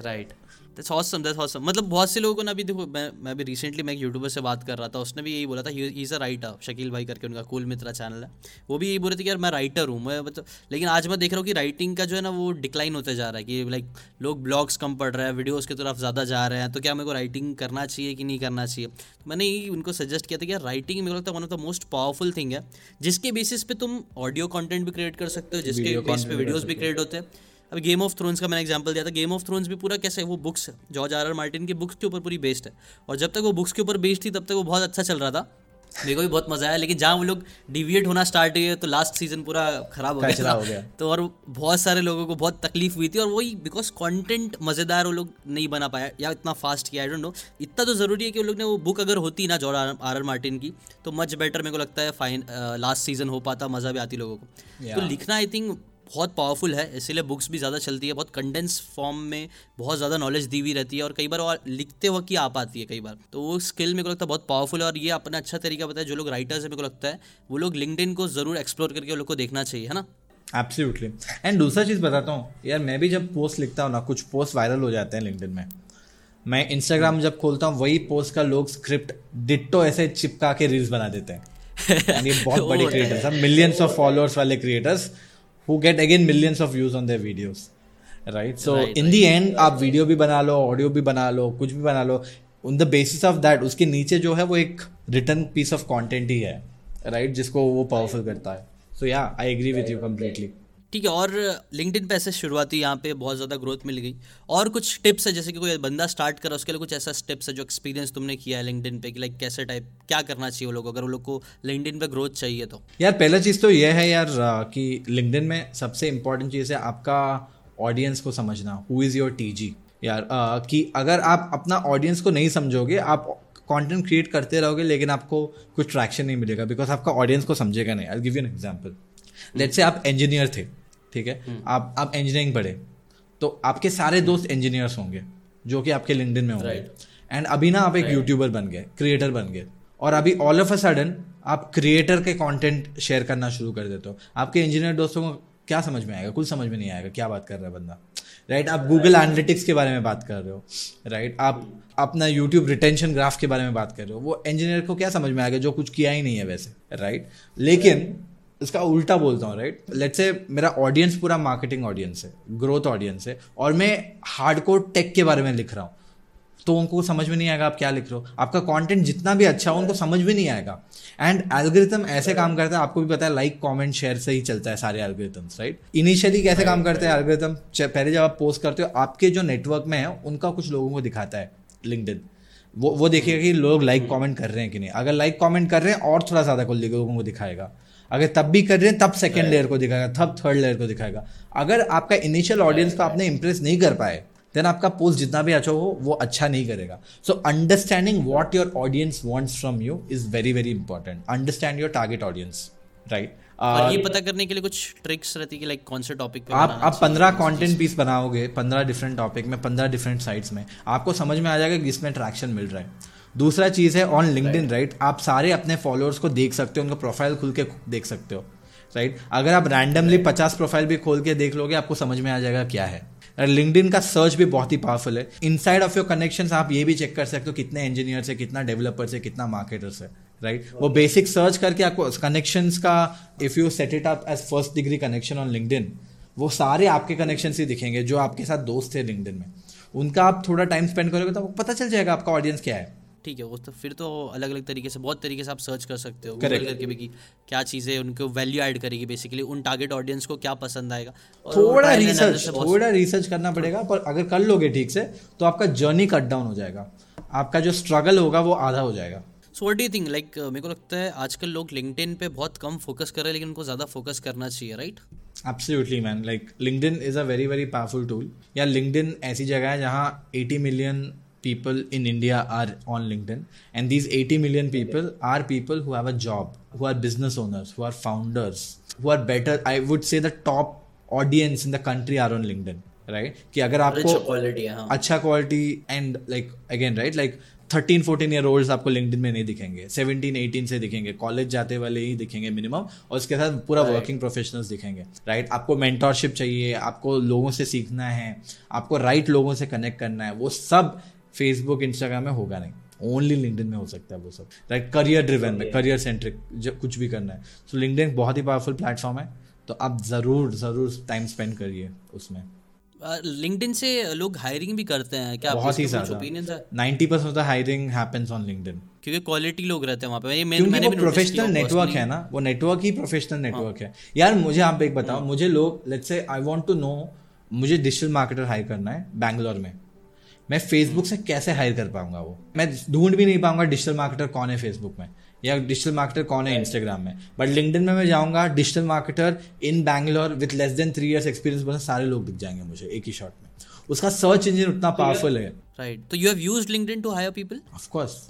Right that's awesome that's awesome मतलब बहुत से लोगों को ना अभी देखो मैं मैं भी रिसेंटली मैं एक यूट्यूबर से बात कर रहा था उसने भी यही बोला था इज़ अ राइटर शकील भाई करके उनका कुल मित्रा चैनल है। वो भी यही बोल रहे थे कि यार मैं राइटर हूँ मैं मतलब लेकिन आज मैं देख रहा हूँ कि राइटिंग का जो है ना वो डिक्लाइन होते जा रहा है कि लाइक लोग ब्लॉग्स कम पढ़ रहे हैं वीडियोज़ की तरफ़ ज़्यादा जा रहे हैं तो क्या मेरे को राइटिंग करना चाहिए कि नहीं करना चाहिए? तो मैंने यही उनको सजेस्ट किया था कि यार राइटिंग मेरे को लगता है one of the most powerful thing है जिसके बेसिस पे तुम ऑडियो कंटेंट भी क्रिएट कर सकते हो जिसके बेस पे वीडियोस भी क्रिएट होते हैं। अब गेम ऑफ़ थ्रोन्स का मैंने एग्जांपल दिया था। गेम ऑफ़ थ्रोन्स भी पूरा कैसे है वो बुक्स है जॉर्ज आर आर मार्टिन की बुक्स के ऊपर पूरी बेस्ड है। और जब तक वो बुक्स के ऊपर बेस्ड थी तब तक वो बहुत अच्छा चल रहा था। मेरे को भी बहुत मज़ा आया लेकिन जहाँ वो लोग डिविएट होना स्टार्ट हुए तो लास्ट सीज़न पूरा खराब हो गया। था हो गया। तो और बहुत सारे लोगों को बहुत तकलीफ़ हुई थी और वही बिकॉज़ कंटेंट मज़ेदार वो लोग नहीं बना पाया या इतना फास्ट किया आई डोंट नो इतना तो ज़रूरी है कि वो लोग ने वो बुक अगर होती ना जॉर्ज आर आर मार्टिन की तो मच बेटर मेरे को लगता है फाइन लास्ट सीज़न हो पाता मज़ा भी आती लोगों को। तो लिखना आई थिंक बहुत पावरफुल है इसीलिए बुक्स भी ज़्यादा चलती है बहुत कंडेंस फॉर्म में बहुत ज़्यादा नॉलेज दी हुई रहती है और कई बार और लिखते वक्त ही आ पाती है कई बार। तो वो स्किल मेरे को लगता है बहुत पावरफुल है और ये अपना अच्छा तरीका बताया जो लोग राइटर्स है मेरे को लगता है वो लोग लिंकडिन को ज़रूर एक्सप्लोर करके उन लोग को देखना चाहिए है ना? एब्सोल्युटली एंड दूसरा चीज़ बताता हूँ यार मैं भी जब पोस्ट लिखता हूँ ना कुछ पोस्ट वायरल हो जाते हैं लिंक्डइन में। मैं इंस्टाग्राम जब खोलता हूँ वही पोस्ट का लोग स्क्रिप्ट डिट्टो ऐसे चिपका के रील्स बना देते हैं। ये बहुत बड़े क्रिएटर्स हैं। मिलियंस ऑफ़ फॉलोअर्स वाले creators who get again millions of views on their videos right so Right, in the end आप वीडियो भी बना लो ऑडियो भी बना लो कुछ भी बना लो on the basis of that उसके नीचे जो है वो एक रिटर्न पीस ऑफ़ कंटेंट ही है राइट जिसको वो पावरफुल करता है। So yeah I agree with you completely ठीक है और लिंक्डइन पे ऐसे शुरुआती यहाँ पे बहुत ज़्यादा ग्रोथ मिल गई। और कुछ टिप्स है जैसे कि कोई बंदा स्टार्ट करा उसके लिए कुछ ऐसा स्टेप्स है जो एक्सपीरियंस तुमने किया है लिंक्डइन पे कि लाइक कैसे टाइप क्या करना चाहिए वो लोग अगर वो लोग को लिंक्डइन पे ग्रोथ चाहिए तो। यार पहला चीज़ तो यह है यार कि लिंक्डइन में सबसे इंपॉर्टेंट चीज़ है आपका ऑडियंस को समझना। हु इज़ योर टीजी यार आ, कि अगर आप अपना ऑडियंस को नहीं समझोगे आप कंटेंट क्रिएट करते रहोगे लेकिन आपको कुछ ट्रैक्शन नहीं मिलेगा बिकॉज़ आपका ऑडियंस को समझेगा नहीं। I give you an example let say आप इंजीनियर थे ठीक है? आप आप इंजीनियरिंग पढ़े तो आपके सारे दोस्त इंजीनियर्स होंगे जो कि आपके लिंक्डइन में होंगे। एंड अभी ना आप एक यूट्यूबर बन गए क्रिएटर बन गए और अभी ऑल ऑफ़ अ सडन आप क्रिएटर के कंटेंट शेयर करना शुरू कर देते हो। आपके इंजीनियर दोस्तों को क्या समझ में आएगा? कुछ समझ में नहीं आएगा क्या बात कर रहा है बंदा? राइट आप गूगल एनालिटिक्स के बारे में बात कर रहे हो राइट आप अपना यूट्यूब रिटेंशन ग्राफ के बारे में बात कर रहे हो वो इंजीनियर को क्या समझ में आएगा जो कुछ किया ही नहीं है वैसे राइट लेकिन इसका उल्टा बोलता हूँ राइट लेट से मेरा ऑडियंस पूरा मार्केटिंग ऑडियंस है ग्रोथ ऑडियंस है, और मैं हार्डकोर टेक के बारे में लिख रहा हूँ। तो उनको समझ में नहीं आएगा आप क्या लिख रहे हो। आपका कंटेंट जितना भी अच्छा हो, उनको समझ में नहीं आएगा। एंड एल्गोरिथम ऐसे काम करता है, आपको भी पता है लाइक कमेंट शेयर से ही चलता है सारे एल्गोरिथम्स राइट इनिशियली कैसे काम करते हैं एल्गोरिथम पहले जब आप पोस्ट करते हो, आपके जो नेटवर्क में है, उनका कुछ लोगों को दिखाता है लिंक्डइन वो वो देखिएगा कि लोग लाइक कमेंट कर रहे हैं कि नहीं। अगर लाइक कमेंट कर रहे हैं, और थोड़ा ज़्यादा को लोगों को दिखाएगा। अगर तब भी कर रहे हैं तब सेकेंड लेयर को दिखाएगा तब थर्ड लेयर को दिखाएगा। अगर आपका इनिशियल ऑडियंस को आपने इंप्रेस नहीं कर पाए देन आपका पोस्ट जितना भी अच्छा हो वो अच्छा नहीं करेगा। So understanding what your audience wants from you is very very important understand your target audience right और ये पता करने के लिए कुछ ट्रिक्स रहती है कि लाइक कौन से टॉपिक पे आप आप पंद्रह कंटेंट पीस बनाओगे पंद्रह डिफरेंट टॉपिक में पंद्रह डिफरेंट साइट्स में आपको समझ में आ जाएगा कि इसमें ट्रैक्शन मिल रहा है। दूसरा चीज़ है ऑन लिंक्डइन राइट आप सारे अपने फॉलोअर्स को देख सकते हो उनका प्रोफ़ाइल खुल के देख सकते हो राइट right? अगर आप रैंडमली पचास प्रोफ़ाइल भी खोल के देख लोगे आपको समझ में आ जाएगा क्या है। लिंक्डइन का सर्च भी बहुत ही पावरफुल है। Inside of your connection आप ये भी चेक कर सकते हो कितने इंजीनियर्स है कितना डेवलपर्स है कितना मार्केटर्स है राइट right? okay. वो बेसिक सर्च करके आपको कनेक्शन का if you set it up as first degree connection on LinkedIn वो सारे आपके कनेक्शन ही दिखेंगे जो आपके साथ दोस्त थे लिंक्डइन में। उनका आप थोड़ा टाइम स्पेंड करोगे तो आपको पता चल जाएगा आपका ऑडियंस क्या है। ठीक है वो तो फिर तो अलग अलग तरीके से बहुत तरीके से आप सर्च कर सकते हो। गूगल करके भी कि क्या चीज़ें उनको वैल्यू ऐड करेगी बेसिकली उन टारगेट ऑडियंस को क्या पसंद आएगा। थोड़ा रिसर्च थोड़ा रिसर्च करना पड़ेगा पर अगर कर लोगे ठीक से तो आपका जर्नी कट डाउन हो जाएगा। आपका जो स्ट्रगल होगा वो आधा हो जाएगा। So what do think like मेरे को लगता है आजकल लोग लिंक्डइन पे बहुत कम फोकस कर रहे हैं लेकिन उनको ज़्यादा फोकस करना चाहिए right absolutely man like LinkedIn is a very very powerful tool yeah LinkedIn ऐसी जगह है जहाँ 80 million people in India are on LinkedIn, and these 80 million people are people who have a job, who are business owners, who are founders, who are better. I would say the top audience in the country are on LinkedIn, right? कि अगर आपको quality है हाँ अच्छा quality and like again right like thirteen fourteen year old आपको LinkedIn में नहीं दिखेंगे सेवनटीन एटीन से दिखेंगे कॉलेज जाते वाले ही दिखेंगे मिनिमम और उसके साथ पूरा वर्किंग प्रोफेशनल्स दिखेंगे राइट आपको मेंटोरशिप चाहिए आपको लोगों से सीखना है आपको राइट right लोगों से कनेक्ट करना है वो सब फेसबुक इंस्टाग्राम में होगा नहीं। ओनली लिंक्डइन में हो सकता है वो सब। राइट करियर ड्रिवन में करियर सेंट्रिक जब कुछ भी करना है। सो लिंक्डइन बहुत ही पावरफुल प्लेटफॉर्म है। तो आप ज़रूर ज़रूर टाइम स्पेंड करिए उसमें। लिंक्डइन से लोग हायरिंग भी करते हैं क्या? बहुत ही ज़्यादा। है? Ninety percent of the hiring happens on LinkedIn क्योंकि क्वालिटी लोग रहते हैं वहाँ पे। मैं, मैंने वो भी प्रोफेशनल नेटवर्क है ना। वो नेटवर्क ही प्रोफेशनल नेटवर्क है। यार मुझे आप एक बताओ। मुझे लोग let's say I want to know मुझे डिजिटल मार्केटर हायर करना है बैंगलोर में। मैं फेसबुक से कैसे हायर कर पाऊँगा वो मैं ढूंढ भी नहीं पाऊँगा डिजिटल मार्केटर कौन है फेसबुक में या डिजिटल मार्केटर कौन है इंस्टाग्राम में बट लिंक्डइन में मैं जाऊँगा digital marketer in Bangalore with less than three years experience बहुत सारे लोग दिख जाएँगे मुझे एक ही शॉट में उसका सर्च इंजन उतना पावरफुल है राइट तो you have used LinkedIn to hire people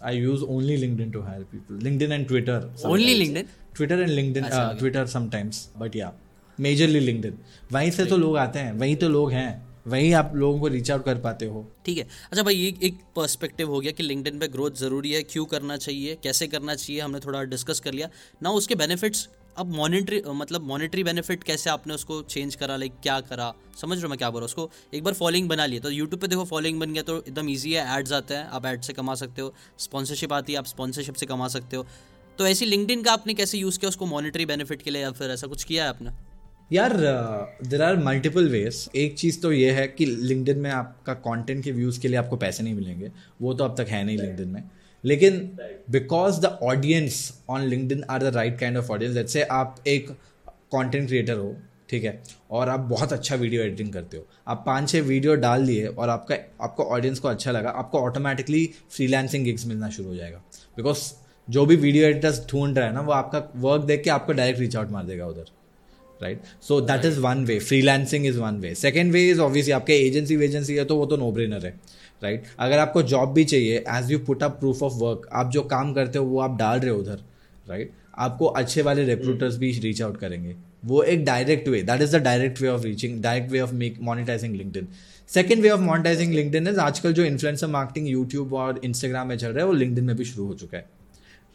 I use only LinkedIn to hire people. LinkedIn and Twitter. Only sometimes. LinkedIn? Twitter and LinkedIn. Uh, Twitter sometimes, but yeah, majorly LinkedIn. वहीं से तो लोग आते हैं वहीं तो लोग हैं वहीं आप लोगों को रीच आउट कर पाते हो। ठीक है। अच्छा भाई, ये एक पर्सपेक्टिव हो गया कि लिंक्डइन पे ग्रोथ ज़रूरी है, क्यों करना चाहिए, कैसे करना चाहिए, हमने थोड़ा डिस्कस कर लिया। ना उसके बेनिफिट्स अब मॉनिटरी मतलब मॉनिटरी बेनिफिट कैसे आपने उसको चेंज करा लाइक क्या करा? समझ रहे हो मैं क्या बोल रहा हूँ? उसको एक बार फॉलोइंग बना लिया तो यूट्यूब पे देखो फॉलोइंग बन गया तो एकदम ईजी है एड्स आते हैं, आप एड से कमा सकते हो। स्पॉन्सरशिप आती है, आप स्पॉन्सरशिप से कमा सकते हो। तो ऐसी लिंक्डइन का आपने कैसे यूज़ किया उसको मॉनिटरी बेनिफिट के लिए या फिर ऐसा कुछ किया है आपने? यार देर आर मल्टीपल वेज एक चीज़ तो ये है कि लिंकडिन में आपका कंटेंट के व्यूज़ के लिए आपको पैसे नहीं मिलेंगे। वो तो अब तक है नहीं लिंकडिन में। लेकिन because the audience on LinkedIn are the right kind of audience जैसे आप एक कंटेंट क्रिएटर हो, ठीक है, और आप बहुत अच्छा वीडियो एडिटिंग करते हो। आप पाँच छः वीडियो डाल दिए और आपका, आपको ऑडियंस को अच्छा लगा, आपको ऑटोमेटिकली फ्रीलांसिंग गिग्स मिलना शुरू हो जाएगा। बिकॉज़ जो भी वीडियो एडिटर्स ढूंढ रहा है ना, वो आपका वर्क देख के आपको डायरेक्ट रीच आउट मार देगा उधर। Right so that is one way freelancing is one way second way is obviously आपके एजेंसी वेजेंसी है तो वो तो नो ब्रेनर है राइट right? अगर आपको जॉब भी चाहिए as you put up proof of work आप जो काम करते हो वो आप डाल रहे हो उधर राइट right? आपको अच्छे वाले रिक्रूटर्स भी रीच आउट करेंगे। वो एक direct way that is the direct way of reaching direct way of make monetizing LinkedIn second way of monetizing LinkedIn is आजकल जो इन्फ्लुएंसर मार्केटिंग यूट्यूब और इंस्टाग्राम में चल रहा है वो लिंक्डइन में भी शुरू हो चुका है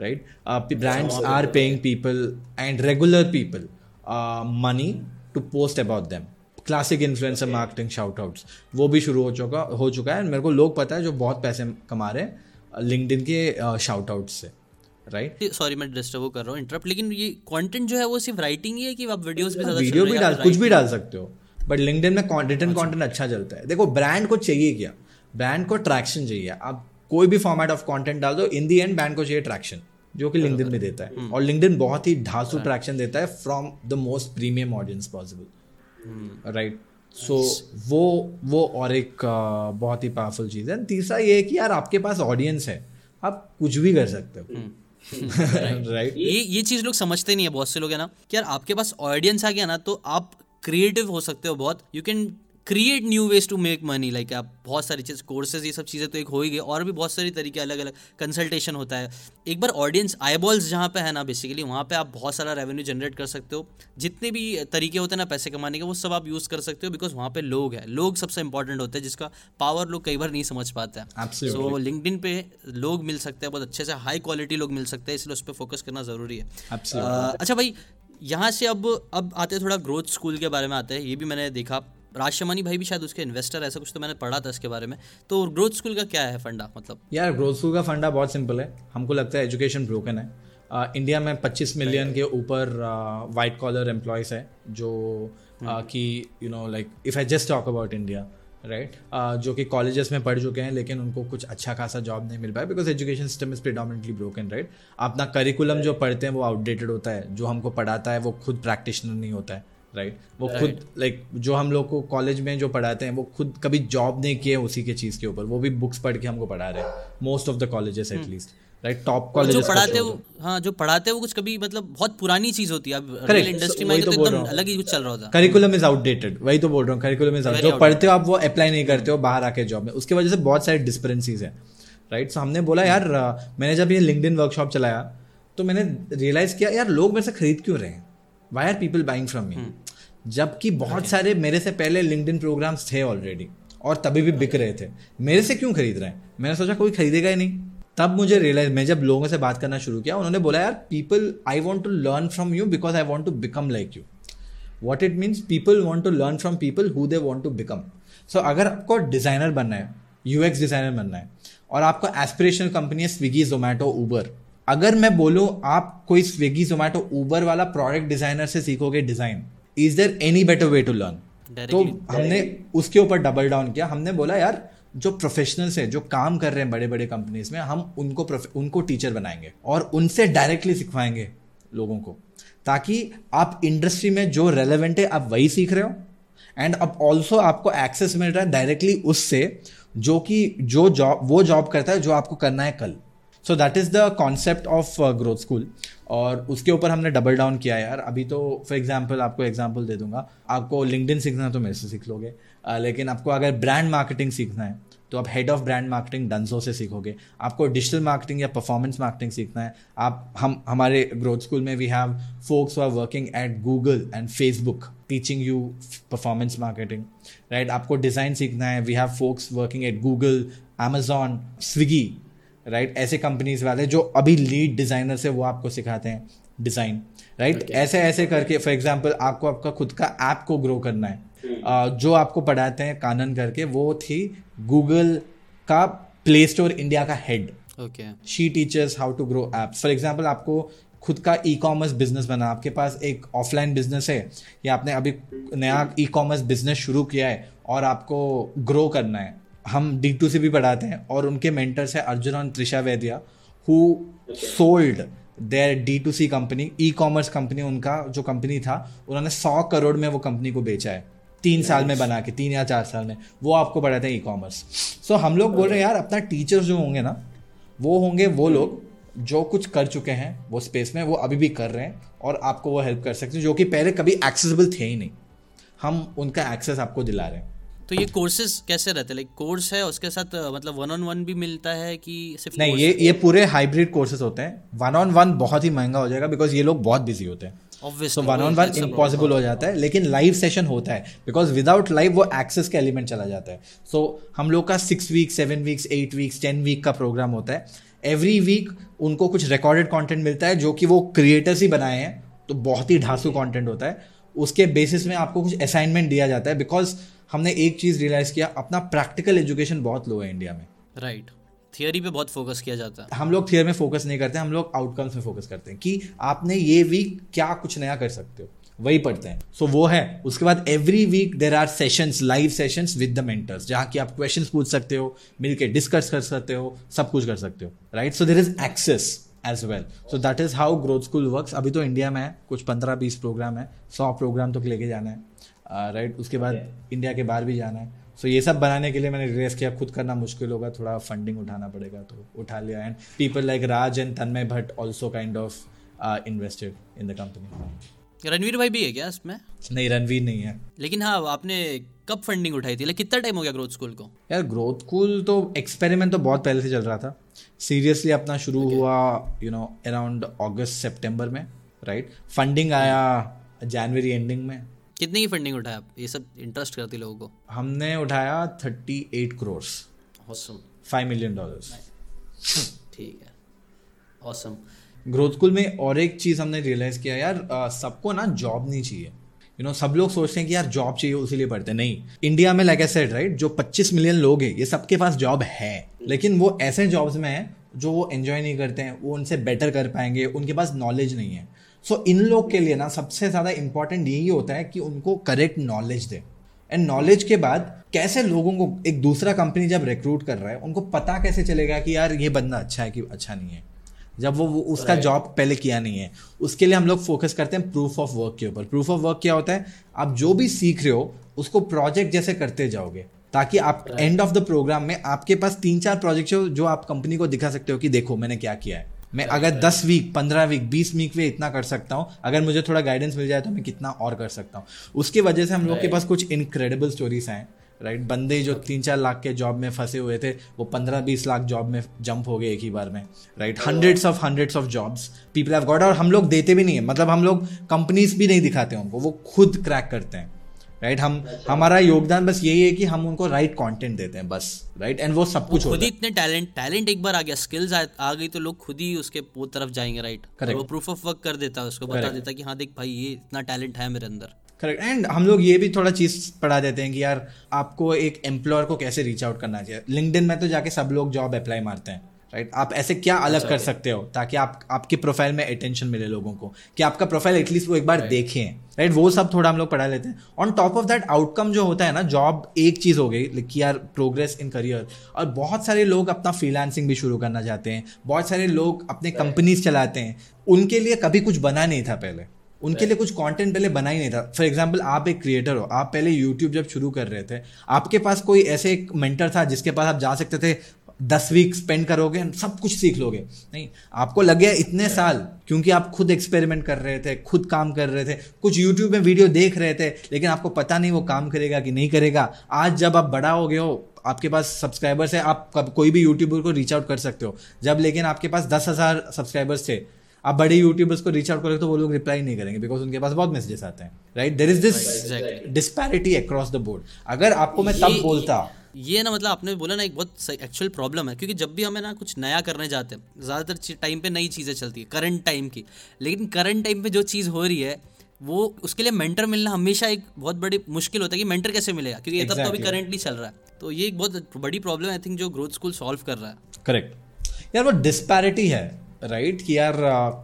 right brands are paying people and regular people money to post about them classic influencer marketing shout outs वो भी शुरू हो चुका हो चुका है। मेरे को लोग पता है जो बहुत पैसे कमा रहे हैं लिंक्डइन के शाउट आउट्स से राइट सॉरी मैं डिस्टर्ब कर रहा हूँ इंटरप्ट लेकिन ये कंटेंट जो है वो सिर्फ़ राइटिंग ही है कि आप वीडियोस भी वीडियो भी डाल कुछ भी डाल सकते हो बट लिंक्डइन में रिटर्न कॉन्टेंट अच्छा। चलता है। देखो ब्रांड को चाहिए क्या? ब्रांड को ट्रैक्शन चाहिए। आप कोई भी फॉर्मेट ऑफ़ कॉन्टेंट डाल दो इन दी एंड ब्रांड को चाहिए ट्रैक्शन जो कि लिंक्डइन में देता है। और लिंक्डइन बहुत ही ढांसू ट्रैक्शन देता है from the most premium audience possible right so वो वो और एक बहुत ही पावरफुल चीज़ है। तीसरा ये है कि यार आपके पास ऑडियंस है। आप कुछ भी कर सकते हो। राइट ये ये चीज़ लोग समझते नहीं है बहुत से लोग है ना कि यार आपके पास ऑडियंस आ गया ना तो आप क्रिएटिव हो सकते हो बहुत। You can create new ways to make money like आप बहुत सारी चीज़ कोर्सेज ये सब चीज़ें तो एक हो ही गई और भी बहुत सारी तरीके अलग अलग कंसल्टेशन होता है। एक बार ऑडियंस आईबॉल्स जहाँ पे है ना बेसिकली वहाँ पे आप बहुत सारा रेवेन्यू जनरेट कर सकते हो। जितने भी तरीके होते हैं ना पैसे कमाने के वो सब आप यूज़ कर सकते हो बिकॉज़ वहाँ पे लोग हैं। लोग सबसे इंपॉर्टेंट होते हैं जिसका पावर लोग कई बार नहीं समझ पाते हैं। सो लिंकडिन पे लोग मिल सकते हैं बहुत अच्छे से हाई क्वालिटी लोग मिल सकते हैं इसलिए उस पर फोकस करना ज़रूरी है। अच्छा भाई यहाँ से अब अब आते थोड़ा ग्रोथ स्कूल के बारे में आते हैं ये भी मैंने देखा। राजशमानी भाई भी शायद उसके इन्वेस्टर ऐसा कुछ तो मैंने पढ़ा था इसके बारे में। तो ग्रोथ स्कूल का क्या है फंडा मतलब? यार ग्रोथ स्कूल का फंडा बहुत सिंपल है। हमको लगता है एजुकेशन ब्रोकन है। uh, इंडिया में 25 मिलियन के ऊपर वाइट कॉलर एम्प्लॉयज़ है जो कि you know like if I just talk about India right जो कि कॉलेजेस में पढ़ चुके हैं लेकिन उनको कुछ अच्छा खासा जॉब नहीं मिल पाया because education system is predominantly broken right अपना करिकुलम जो पढ़ते हैं वो आउटडेटेड होता है। जो हमको पढ़ाता है वो खुद प्रैक्टिशनर नहीं होता है। Right right? वो right. खुद लाइक like, जो हम लोग को कॉलेज में जो पढ़ाते हैं वो खुद कभी जॉब नहीं किए उसी के चीज़ के ऊपर। वो भी बुक्स पढ़ के हमको पढ़ा रहे हैं। Most of the colleges at least right top college जो पढ़ाते हो हाँ जो पढ़ाते हैं वो कुछ कभी मतलब बहुत पुरानी चीज़ होती है। अब रियल इंडस्ट्री में तो, तो एकदम अलग ही कुछ चल रहा होता। है करिकुलम इज़ आउटडेटेड वही तो बोल रहा हूँ। करिकुलम इज़ जो पढ़ते हो आप वो अप्लाई नहीं करते हो बाहर आके जॉब में। उसकी वजह से बहुत सारे डिस्परेंसीज है राइट सो हमने बोला यार मैंने जब ये लिंकड वर्कशॉप चलाया तो मैंने रियलाइज़ किया यार लोग मेरे से खरीद क्यों रहे हैं? Why are people buying from me जबकि बहुत सारे मेरे से पहले लिंकड प्रोग्राम्स थे ऑलरेडी और तभी भी बिक रहे थे। मेरे से क्यों खरीद रहे हैं? मैंने सोचा कोई खरीदेगा ही नहीं। तब मुझे रियलाइज़ मैं जब लोगों से बात करना शुरू किया उन्होंने बोला यार people I want to learn from you because I want to become like you what it means people want to learn from people who they want to become so अगर आपको डिज़ाइनर बनना है यू एक्स डिज़ाइनर बनना है और आपको aspirational company है Swiggy Zomato Uber अगर मैं बोलूँ आप कोई स्विगी जोमेटो ऊबर वाला प्रोडक्ट डिज़ाइनर से सीखोगे design is there any better way to learn तो हमने उसके ऊपर डबल डाउन किया। हमने बोला यार जो प्रोफेशनल्स हैं जो काम कर रहे हैं बड़े बड़े कंपनीज़ में हम उनको उनको टीचर बनाएँगे और उनसे डायरेक्टली सिखवाएँगे लोगों को ताकि आप इंडस्ट्री में जो रेलेवेंट है आप वही सीख रहे हो। एंड अब ऑल्सो आपको एक्सेस मिल रहा है डायरेक्टली उससे जो कि जो जॉब वो जॉब करता है जो आपको करना है कल। So that is the concept of growth school और उसके ऊपर हमने डबल डाउन किया यार। अभी तो फॉर एग्ज़ाम्पल आपको एग्ज़ाम्पल दे दूँगा। आपको लिंकडिन सीखना है तो मेरे से सीख लोगे। लेकिन आपको अगर ब्रांड मार्केटिंग सीखना है तो आप head of brand marketing Dunzo से सीखोगे। आपको डिजिटल मार्केटिंग या परफॉर्मेंस मार्केटिंग सीखना है। आप, हम, हमारे ग्रोथ स्कूल में we have folks are working at Google and Facebook teaching you performance marketing right आपको डिज़ाइन सीखना है। We have folks working at Google Amazon Swiggy right ऐसे कंपनीज़ वाले जो अभी लीड डिज़ाइनर से वो आपको सिखाते हैं डिज़ाइन राइट ऐसे ऐसे करके फॉर एग्ज़ाम्पल आपको आपका खुद का ऐप को ग्रो करना है। Uh, जो आपको पढ़ाते हैं कानन करके वो थी गूगल का प्ले स्टोर इंडिया का head okay she teaches how to grow app for example आपको खुद का ई कॉमर्स बिज़नेस बना। आपके पास एक ऑफलाइन बिज़नेस है या आपने अभी नया ई कॉमर्स बिज़नेस शुरू किया है और आपको ग्रो करना है। हम डी टू सी भी पढ़ाते हैं और उनके मेंटर्स है अर्जुन और Trisha Vaidya who sold their D to C company e commerce company उनका जो कंपनी था उन्होंने सौ करोड़ में वो कंपनी को बेचा है। तीन साल में बना के तीन या चार साल में वो आपको पढ़ाते हैं ई कॉमर्स सो हम लोग बोल रहे हैं यार अपना टीचर्स जो होंगे ना वो होंगे वो लोग जो कुछ कर चुके हैं वो स्पेस में वो अभी भी कर रहे हैं और आपको वो हेल्प कर सकते हैं जो कि पहले कभी एक्सेसिबल थे ही नहीं। हम उनका एक्सेस आपको दिला रहे हैं। तो ये कोर्सेज कैसे रहते हैं? लाइक कोर्स है उसके साथ मतलब वन ऑन वन भी मिलता है कि सिर्फ़ नहीं ये ये पूरे हाइब्रिड कोर्सेज होते हैं। वन ऑन वन बहुत ही महँगा हो जाएगा बिकॉज़ ये लोग बहुत बिज़ी होते हैं। तो वन ऑन वन इम्पॉसिबल हो जाता है लेकिन लाइव सेशन होता है बिकॉज़ विदाउट लाइव वो एक्सेस का एलिमेंट चला जाता है। सो so, हम लोग का six week seven weeks eight weeks ten week का प्रोग्राम होता है। एवरी वीक उनको कुछ रिकॉर्डेड कॉन्टेंट मिलता है जो कि वो क्रिएटर्स ही बनाए हैं तो बहुत ही ढांसू कॉन्टेंट होता है। उसके बेसिस में आपको कुछ असाइनमेंट दिया जाता है बिकॉज़ हमने एक चीज़ रियलाइज़ किया अपना प्रैक्टिकल एजुकेशन बहुत लो है इंडिया में। Right right. थियोरी पे बहुत फोकस किया जाता है। हम लोग थियोरी में फोकस नहीं करते हम लोग आउटकम्स में फोकस करते हैं कि आपने ये वीक क्या कुछ नया कर सकते हो वही पढ़ते हैं। सो so, वो है। उसके बाद every week there are sessions live sessions with the mentors जहाँ की आप क्वेश्चंस पूछ सकते हो मिलके डिस्कस कर सकते हो सब कुछ कर सकते हो। Right so there is access as well so that is how growth school work अभी तो इंडिया में है कुछ पंद्रह बीस प्रोग्राम है सौ प्रोग्राम तो लेके जाना है। राइट उसके बाद इंडिया के बाहर भी जाना है। सो so, ये सब बनाने के लिए मैंने रियलाइज़ किया। खुद करना मुश्किल होगा। थोड़ा फंडिंग उठाना पड़ेगा तो उठा लिया। And people like Raj and Tanmay Bhatt also kind of invested in the company Ranveer भाई भी है क्या इसमें? नहीं रणवीर नहीं है। लेकिन हाँ आपने कब फंडिंग उठाई थी? कितना टाइम हो गया ग्रोथ स्कूल को? यार ग्रोथ स्कूल तो एक्सपेरिमेंट तो बहुत पहले से चल रहा था। सीरियसली अपना शुरू okay. हुआ you know around August September में राइट right? फंडिंग आया जनवरी एंडिंग में। कितने की फंडिंग उठाया आप? ये सब इंटरेस्ट करती लोगों को? हमने उठाया thirty eight crore five million dollar ठीक है. ऑसम ग्रोथ स्कूल में और एक चीज़ हमने रियलाइज़ किया यार सबको ना जॉब नहीं चाहिए. यू नो सब लोग सोचते हैं कि यार जॉब चाहिए उसी लिए पढ़ते नहीं. इंडिया में लाइक सेड राइट जो 25 मिलियन लोग हैं ये सबके पास जॉब है. लेकिन वो ऐसे जॉब्स में है जो वो एंजॉय नहीं करते हैं वो उनसे बेटर कर पाएँगे उनके पास नॉलेज नहीं है. सो so, इन लोग के लिए ना सबसे ज़्यादा इंपॉर्टेंट यही होता है कि उनको करेक्ट नॉलेज दे। एंड नॉलेज के बाद कैसे लोगों को एक दूसरा कंपनी जब रिक्रूट कर रहा है उनको पता कैसे चलेगा कि यार ये बंदा अच्छा है कि अच्छा नहीं है? जब वो, वो उसका जॉब पहले किया नहीं है उसके लिए हम लोग फोकस करते हैं प्रूफ ऑफ़ वर्क के ऊपर। प्रूफ ऑफ़ वर्क क्या होता है? आप जो भी सीख रहे हो उसको प्रोजेक्ट जैसे करते जाओगे ताकि आप एंड ऑफ़ द प्रोग्राम में आपके पास तीन चार प्रोजेक्ट हो जो आप कंपनी को दिखा सकते हो कि देखो मैंने क्या किया है। मैं अगर दस वीक पंद्रह वीक बीस वीक में इतना कर सकता हूँ अगर मुझे थोड़ा गाइडेंस मिल जाए तो मैं कितना और कर सकता हूँ। उसकी वजह से हम लोग के पास कुछ इनक्रेडिबल स्टोरीज हैं राइट बंदे जो तीन चार लाख के जॉब में फंसे हुए थे वो पंद्रह बीस लाख जॉब में जंप हो गए एक ही बार में right hundreds of hundreds of jobs people have got और हम लोग देते भी नहीं है। मतलब हम लोग कंपनीज़ भी नहीं दिखाते उनको वो खुद क्रैक करते हैं। Right right? हम। हमारा योगदान बस यही है कि हम उनको राइट कंटेंट देते हैं बस. राइट एंड वो सब कुछ खुद ही इतने टैलेंट टैलेंट एक बार आ गया स्किल्स आ, आ गई तो लोग खुद ही उसके वो तरफ़ जाएँगे राइट right? वो प्रूफ ऑफ़ वर्क कर देता है उसको बता देता है कि हाँ देख भाई ये इतना टैलेंट है मेरे अंदर। करेक्ट एंड हम लोग ये भी थोड़ा चीज़ पढ़ा देते हैं कि यार आपको एक एम्प्लॉयर को कैसे रीच आउट करना चाहिए? लिंकडिन में तो जाके सब लोग जॉब अप्लाई मारते हैं. Right right? आप ऐसे क्या अलग कर सकते हो ताकि आप आपके प्रोफ़ाइल में अटेंशन मिले लोगों को? कि आपका प्रोफ़ाइल एटलीस्ट वो एक बार देखें राइट right? वो सब थोड़ा हम लोग पढ़ा लेते हैं। On top of that outcome जो होता है ना जॉब एक चीज़ हो गई कि यार प्रोग्रेस इन करियर और बहुत सारे लोग अपना फ्रीलांसिंग भी शुरू करना चाहते हैं। बहुत सारे लोग अपने कंपनीज़ चलाते हैं। उनके लिए कभी कुछ बना नहीं था पहले। उनके लिए कुछ कंटेंट पहले बना ही नहीं था। फॉर एग्ज़ाम्पल आप एक क्रिएटर हो। आप पहले यूट्यूब जब शुरू कर रहे थे आपके पास कोई ऐसे एक मेंटर था जिसके पास आप जा सकते थे दस वीक स्पेंड करोगे सब कुछ सीख लोगे। नहीं आपको लगे इतने साल क्योंकि आप खुद एक्सपेरिमेंट कर रहे थे खुद काम कर रहे थे कुछ यूट्यूब में वीडियो देख रहे थे लेकिन आपको पता नहीं वो काम करेगा कि नहीं करेगा। आज जब आप बड़ा हो गए हो आपके पास सब्सक्राइबर्स है आप कब कोई भी यूट्यूबर को रीच आउट कर सकते हो। जब लेकिन आपके पास दस हज़ार सब्सक्राइबर्स थे आप बड़े यूट्यूबर्स को रीच आउट करोगे तो वो लोग रिप्लाई नहीं करेंगे बिकॉज़ उनके पास बहुत मैसेजेस आते हैं right there is this disparity across the board अगर आपको मैं तब बोलता ये ना मतलब आपने बोला ना एक बहुत एक्चुअल प्रॉब्लम है क्योंकि जब भी हमें ना कुछ नया करने जाते हैं ज़्यादातर टाइम पे नई चीज़ें चलती है करंट टाइम की। लेकिन करंट टाइम पे जो चीज़ हो रही है वो उसके लिए मेंटर मिलना हमेशा एक बहुत बड़ी मुश्किल होता है कि मेंटर कैसे मिलेगा क्योंकि ये exactly. तब तो अभी करंटली चल रहा है। तो ये एक बहुत बड़ी प्रॉब्लम आई थिंक जो ग्रोथ स्कूल सॉल्व कर रहा है। करेक्ट यार वो डिस्पैरिटी है राइट right? कि यार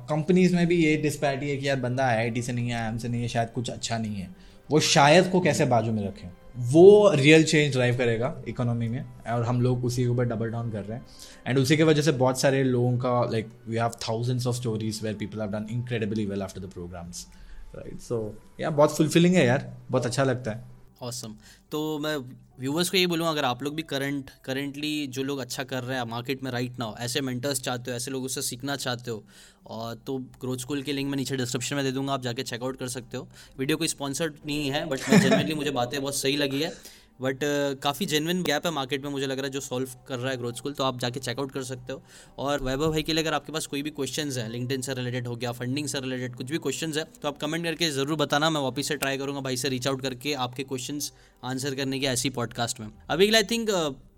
कंपनीज़ में भी ये डिस्पैरिटी है कि यार बंदा आईआईटी से नहीं है एम से नहीं है शायद कुछ अच्छा नहीं है। वो शायद को कैसे बाजू में रखें? वो रियल चेंज ड्राइव करेगा इकोनॉमी में, और हम लोग उसी के ऊपर डबल डाउन कर रहे हैं। एंड उसी के वजह से बहुत सारे लोगों का like we have thousands of stories where people have done incredibly well after the programs right so yeah बहुत फुलफिलिंग है यार, बहुत अच्छा लगता है। Awesome awesome. तो मैं व्यूवर्स को ये बोलूँ, अगर आप लोग भी करंट करेंटली जो लोग अच्छा कर रहे हैं मार्केट में राइट ना हो ऐसे मेंटर्स चाहते हो, ऐसे लोगों से सीखना चाहते हो, और तो ग्रोथ स्कूल के लिंक मैं नीचे डिस्क्रिप्शन में दे दूँगा, आप जाके चेकआउट कर सकते हो। वीडियो कोई स्पॉन्सर्ड नहीं है बट जनरली मुझे बातें बहुत सही लगी है। बट काफ़ी जेनविन गैप है मार्केट में, मुझे लग रहा है, जो सॉल्व कर रहा है ग्रोथ स्कूल तो आप जाके चेकआउट कर सकते हो। और वैभव भाई के लिए अगर आपके पास कोई भी क्वेश्चन है लिंकडिन से रिलेटेड हो गया फंडिंग से रिलेटेड कुछ भी क्वेश्चन है तो आप कमेंट करके ज़रूर बताना, मैं वापस से ट्राई करूँगा भाई से रीच आउट करके आपके क्वेश्चन आंसर करने के ऐसी पॉडकास्ट में। अभी I think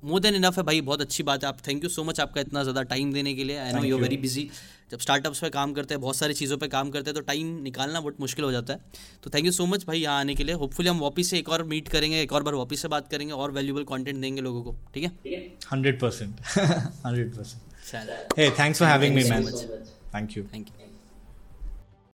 more than enough है भाई बहुत अच्छी बात है। आप थैंक यू सो मच आपका इतना ज़्यादा टाइम देने के लिए। I know you very busy जब स्टार्टअप्स पे काम करते हैं बहुत सारी चीज़ों पे काम करते हैं तो टाइम निकालना बहुत मुश्किल हो जाता है। तो थैंक यू सो मच भाई यहाँ आने के लिए। होपफुली हम वापस से एक और मीट करेंगे एक और बार वापस से बात करेंगे और वैल्यूबल कॉन्टेंट देंगे लोगों को। ठीक है? Hundred percent hundred percent thanks for having me man thank you thank you